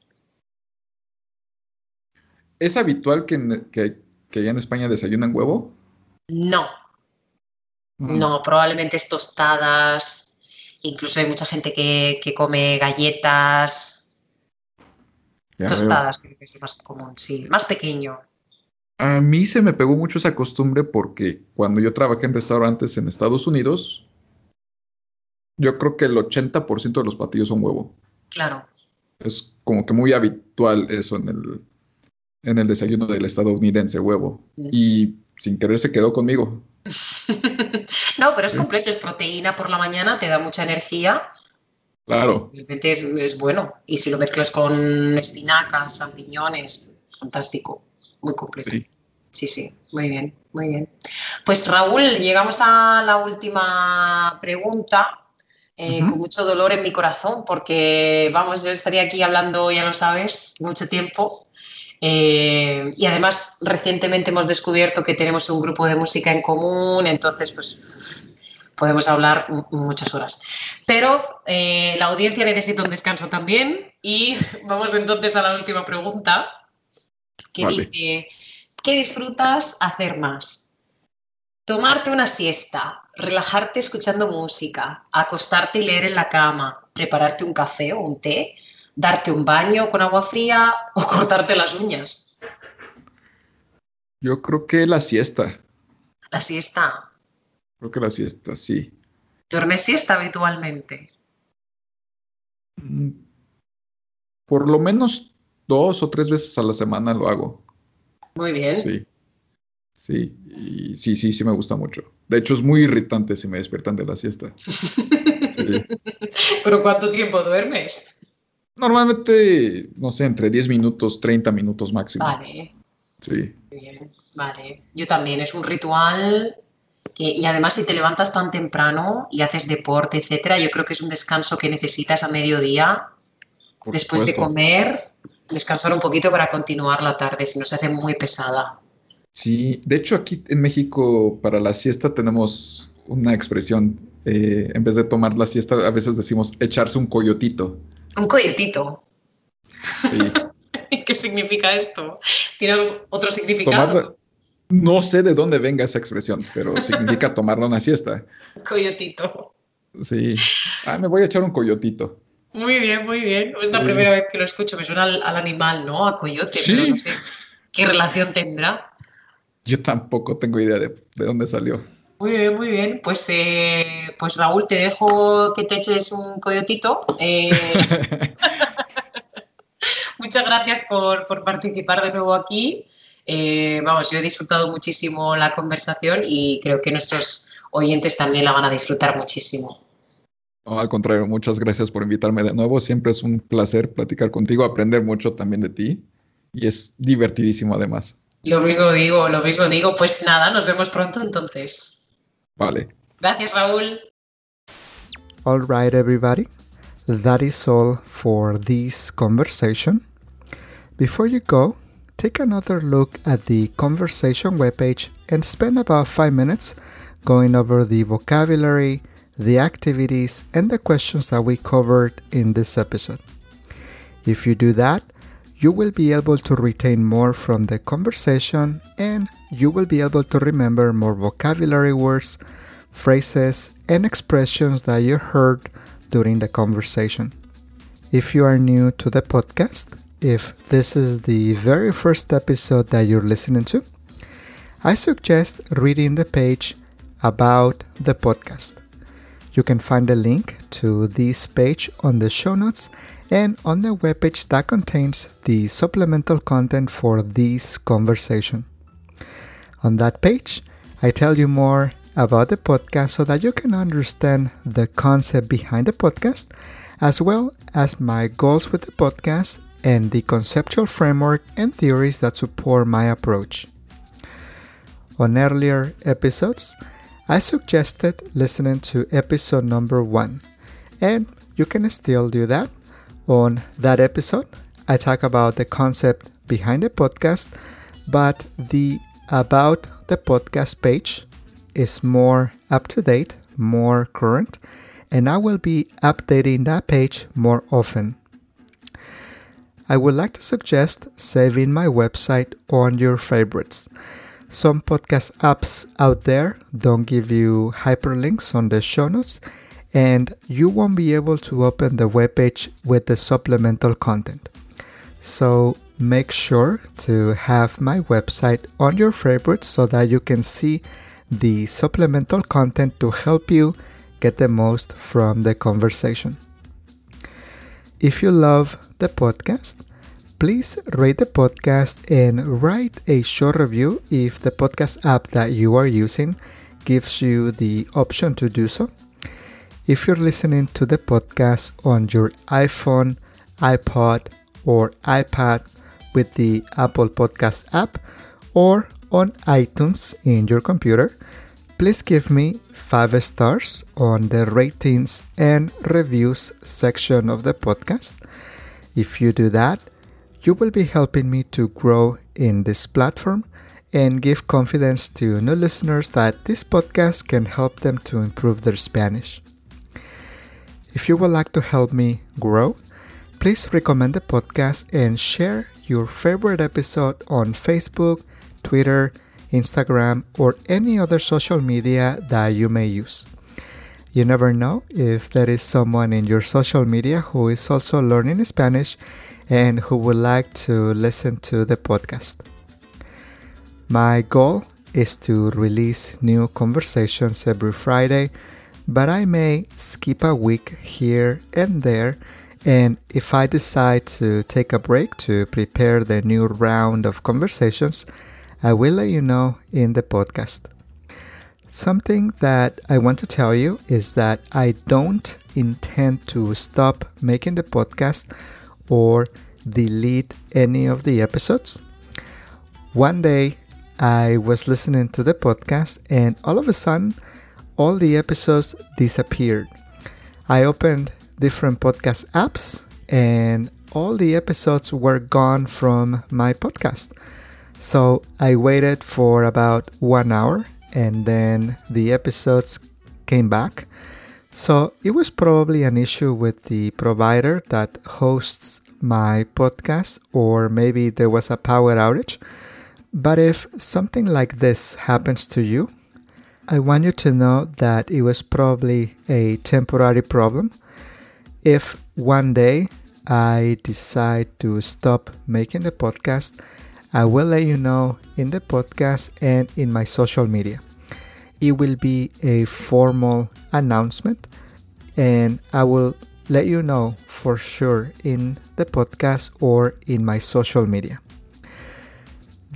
[SPEAKER 1] ¿Es habitual que, en- que, que allá en España desayunan huevo?
[SPEAKER 4] No,
[SPEAKER 1] Mm,
[SPEAKER 4] no, probablemente es tostadas. Incluso hay mucha gente que, que come galletas,
[SPEAKER 1] ya veo.
[SPEAKER 4] tostadas, creo que es lo más común, sí, más pequeño.
[SPEAKER 1] A mí se me pegó mucho esa costumbre porque cuando yo trabajé en restaurantes en Estados Unidos, yo creo que el 80% de los platillos son huevo.
[SPEAKER 4] Claro.
[SPEAKER 1] Es como que muy habitual eso en el, en el desayuno del estadounidense, huevo. Y sin querer se quedó conmigo.
[SPEAKER 4] No, pero es completo, es proteína por la mañana, te da mucha energía,
[SPEAKER 1] Claro,
[SPEAKER 4] realmente es, es bueno. Y si lo mezclas con espinacas, champiñones, fantástico, muy completo.
[SPEAKER 1] sí.
[SPEAKER 4] Sí, sí, muy bien, muy bien. Pues Raúl, llegamos a la última pregunta, eh, con mucho dolor en mi corazón, porque vamos, yo estaría aquí hablando, ya lo sabes, mucho tiempo. Eh, y además, recientemente hemos descubierto que tenemos un grupo de música en común, entonces, pues podemos hablar mu- muchas horas. Pero eh, la audiencia necesita un descanso también y vamos entonces a la última pregunta, que
[SPEAKER 1] Vale.
[SPEAKER 4] dice, ¿qué disfrutas hacer más? Tomarte una siesta, relajarte escuchando música, acostarte y leer en la cama, prepararte un café o un té, darte un baño con agua fría o cortarte las uñas.
[SPEAKER 1] Yo creo que la siesta.
[SPEAKER 4] La siesta.
[SPEAKER 1] Creo que la siesta, sí.
[SPEAKER 4] ¿Duermes siesta habitualmente?
[SPEAKER 1] Mm, Por lo menos dos o tres veces a la semana lo hago.
[SPEAKER 4] Muy bien.
[SPEAKER 1] Sí. Sí, y sí, sí, sí me gusta mucho. De hecho, es muy irritante si me despiertan de la siesta.
[SPEAKER 4] ¿Pero cuánto tiempo duermes?
[SPEAKER 1] Normalmente, no sé, entre 10 minutos, 30 minutos máximo.
[SPEAKER 4] Vale.
[SPEAKER 1] Sí.
[SPEAKER 4] Bien, vale. Yo también, es un ritual que, y además si te levantas tan temprano y haces deporte, etcétera, yo creo que es un descanso que necesitas a mediodía,
[SPEAKER 1] por
[SPEAKER 4] después de comer, descansar un poquito para continuar la tarde, si no se hace muy pesada.
[SPEAKER 1] Sí, de hecho aquí en México para la siesta tenemos una expresión. eh, en vez de tomar la siesta, a veces decimos echarse un coyotito.
[SPEAKER 4] Un coyotito.
[SPEAKER 1] Sí.
[SPEAKER 4] ¿Qué significa esto? ¿Tiene otro significado?
[SPEAKER 1] No sé de dónde venga esa expresión, pero significa tomarla una siesta.
[SPEAKER 4] Coyotito.
[SPEAKER 1] Sí. Ah, me voy a echar un coyotito.
[SPEAKER 4] Muy bien, muy bien. Es la
[SPEAKER 1] Sí.
[SPEAKER 4] primera vez que lo escucho. Me suena al, al animal, ¿no? A coyote,
[SPEAKER 1] Sí.
[SPEAKER 4] pero no sé qué relación tendrá.
[SPEAKER 1] Yo tampoco tengo idea de, de dónde salió.
[SPEAKER 4] Muy bien, muy bien. Pues, eh, pues Raúl, te dejo que te eches un coyotito. Eh, muchas gracias por, por participar de nuevo aquí. Eh, vamos, yo he disfrutado muchísimo la conversación y creo que nuestros oyentes también la van a disfrutar muchísimo.
[SPEAKER 1] No, al contrario, muchas gracias por invitarme de nuevo. Siempre es un placer platicar contigo, aprender mucho también de ti. Y es divertidísimo además.
[SPEAKER 4] Lo mismo digo, lo mismo digo. Pues nada, nos vemos pronto entonces.
[SPEAKER 1] Vale.
[SPEAKER 4] Gracias, Raúl.
[SPEAKER 3] All right, everybody. That is all for this conversation. Before you go, take another look at the conversation webpage and spend about five minutes going over the vocabulary, the activities, and the questions that we covered in this episode. If you do that, you will be able to retain more from the conversation and you will be able to remember more vocabulary words, phrases, and expressions that you heard during the conversation. If you are new to the podcast, if this is the very first episode that you're listening to, I suggest reading the page about the podcast. You can find a link to this page on the show notes and on the webpage that contains the supplemental content for this conversation. On that page, I tell you more about the podcast so that you can understand the concept behind the podcast, as well as my goals with the podcast and the conceptual framework and theories that support my approach. On earlier episodes, I suggested listening to episode number one, and you can still do that. On that episode, I talk about the concept behind the podcast, but the about the podcast page is more up to date, more current, and I will be updating that page more often. I would like to suggest saving my website on your favorites. Some podcast apps out there don't give you hyperlinks on the show notes, and you won't be able to open the webpage with the supplemental content. So make sure to have my website on your favorites so that you can see the supplemental content to help you get the most from the conversation. If you love the podcast, please rate the podcast and write a short review if the podcast app that you are using gives you the option to do so. If you're listening to the podcast on your iPhone, iPod, or iPad with the Apple Podcast app or on iTunes in your computer, please give me 5 stars on the ratings and reviews section of the podcast. If you do that, you will be helping me to grow in this platform and give confidence to new listeners that this podcast can help them to improve their Spanish. If you would like to help me grow, please recommend the podcast and share your favorite episode on Facebook, Twitter, Instagram, or any other social media that you may use. You never know if there is someone in your social media who is also learning Spanish and who would like to listen to the podcast. My goal is to release new conversations every Friday, but I may skip a week here and there. And if I decide to take a break to prepare the new round of conversations, I will let you know in the podcast. Something that I want to tell you is that I don't intend to stop making the podcast or delete any of the episodes. One day I was listening to the podcast and all of a sudden all the episodes disappeared. I opened different podcast apps and all the episodes were gone from my podcast. So I waited for about one hour and then the episodes came back. So it was probably an issue with the provider that hosts my podcast, or maybe there was a power outage. But if something like this happens to you, I want you to know that it was probably a temporary problem. If one day I decide to stop making the podcast, I will let you know in the podcast and in my social media. It will be a formal announcement and I will let you know for sure in the podcast or in my social media.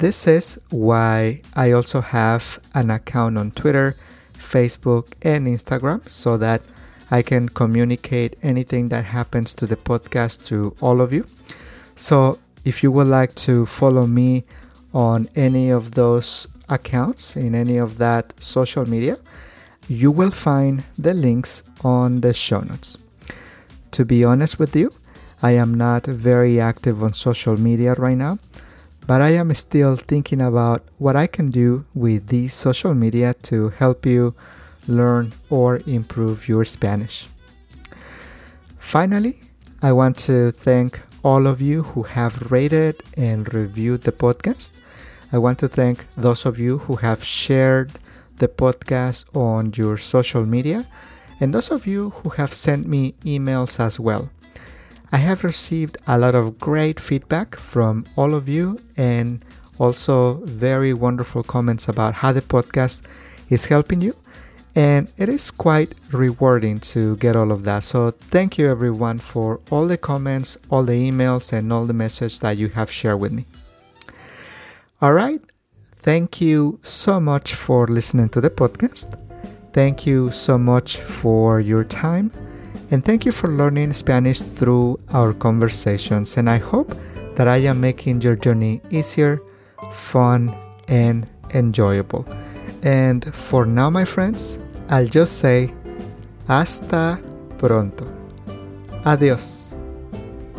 [SPEAKER 3] This is why I also have an account on Twitter, Facebook, and Instagram so that I can communicate anything that happens to the podcast to all of you. So if you would like to follow me on any of those accounts in any of that social media, you will find the links on the show notes. To be honest with you, I am not very active on social media right now but I am still thinking about what I can do with these social media to help you learn or improve your Spanish. Finally, I want to thank all of you who have rated and reviewed the podcast. I want to thank those of you who have shared the podcast on your social media and those of you who have sent me emails as well. I have received a lot of great feedback from all of you and also very wonderful comments about how the podcast is helping you. And it is quite rewarding to get all of that. So, thank you everyone for all the comments, all the emails, and all the messages that you have shared with me. All right. Thank you so much for listening to the podcast. Thank you so much for your time and thank you for learning Spanish through our conversations. And I hope that I am making your journey easier, fun, and enjoyable. And for now, my friends, I'll just say hasta pronto. Adiós.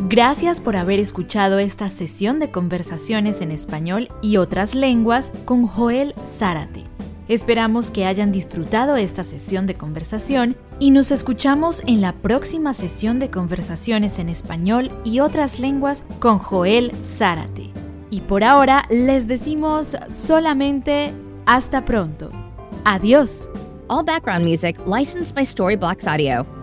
[SPEAKER 2] Gracias por haber escuchado esta sesión de conversaciones en español y otras lenguas con Joel Zárate. Esperamos que hayan disfrutado esta sesión de conversación y nos escuchamos en la próxima sesión de conversaciones en español y otras lenguas con Joel Zárate. Y por ahora les decimos solamente hasta pronto. Adiós.
[SPEAKER 5] All background music licensed by Storyblocks Audio.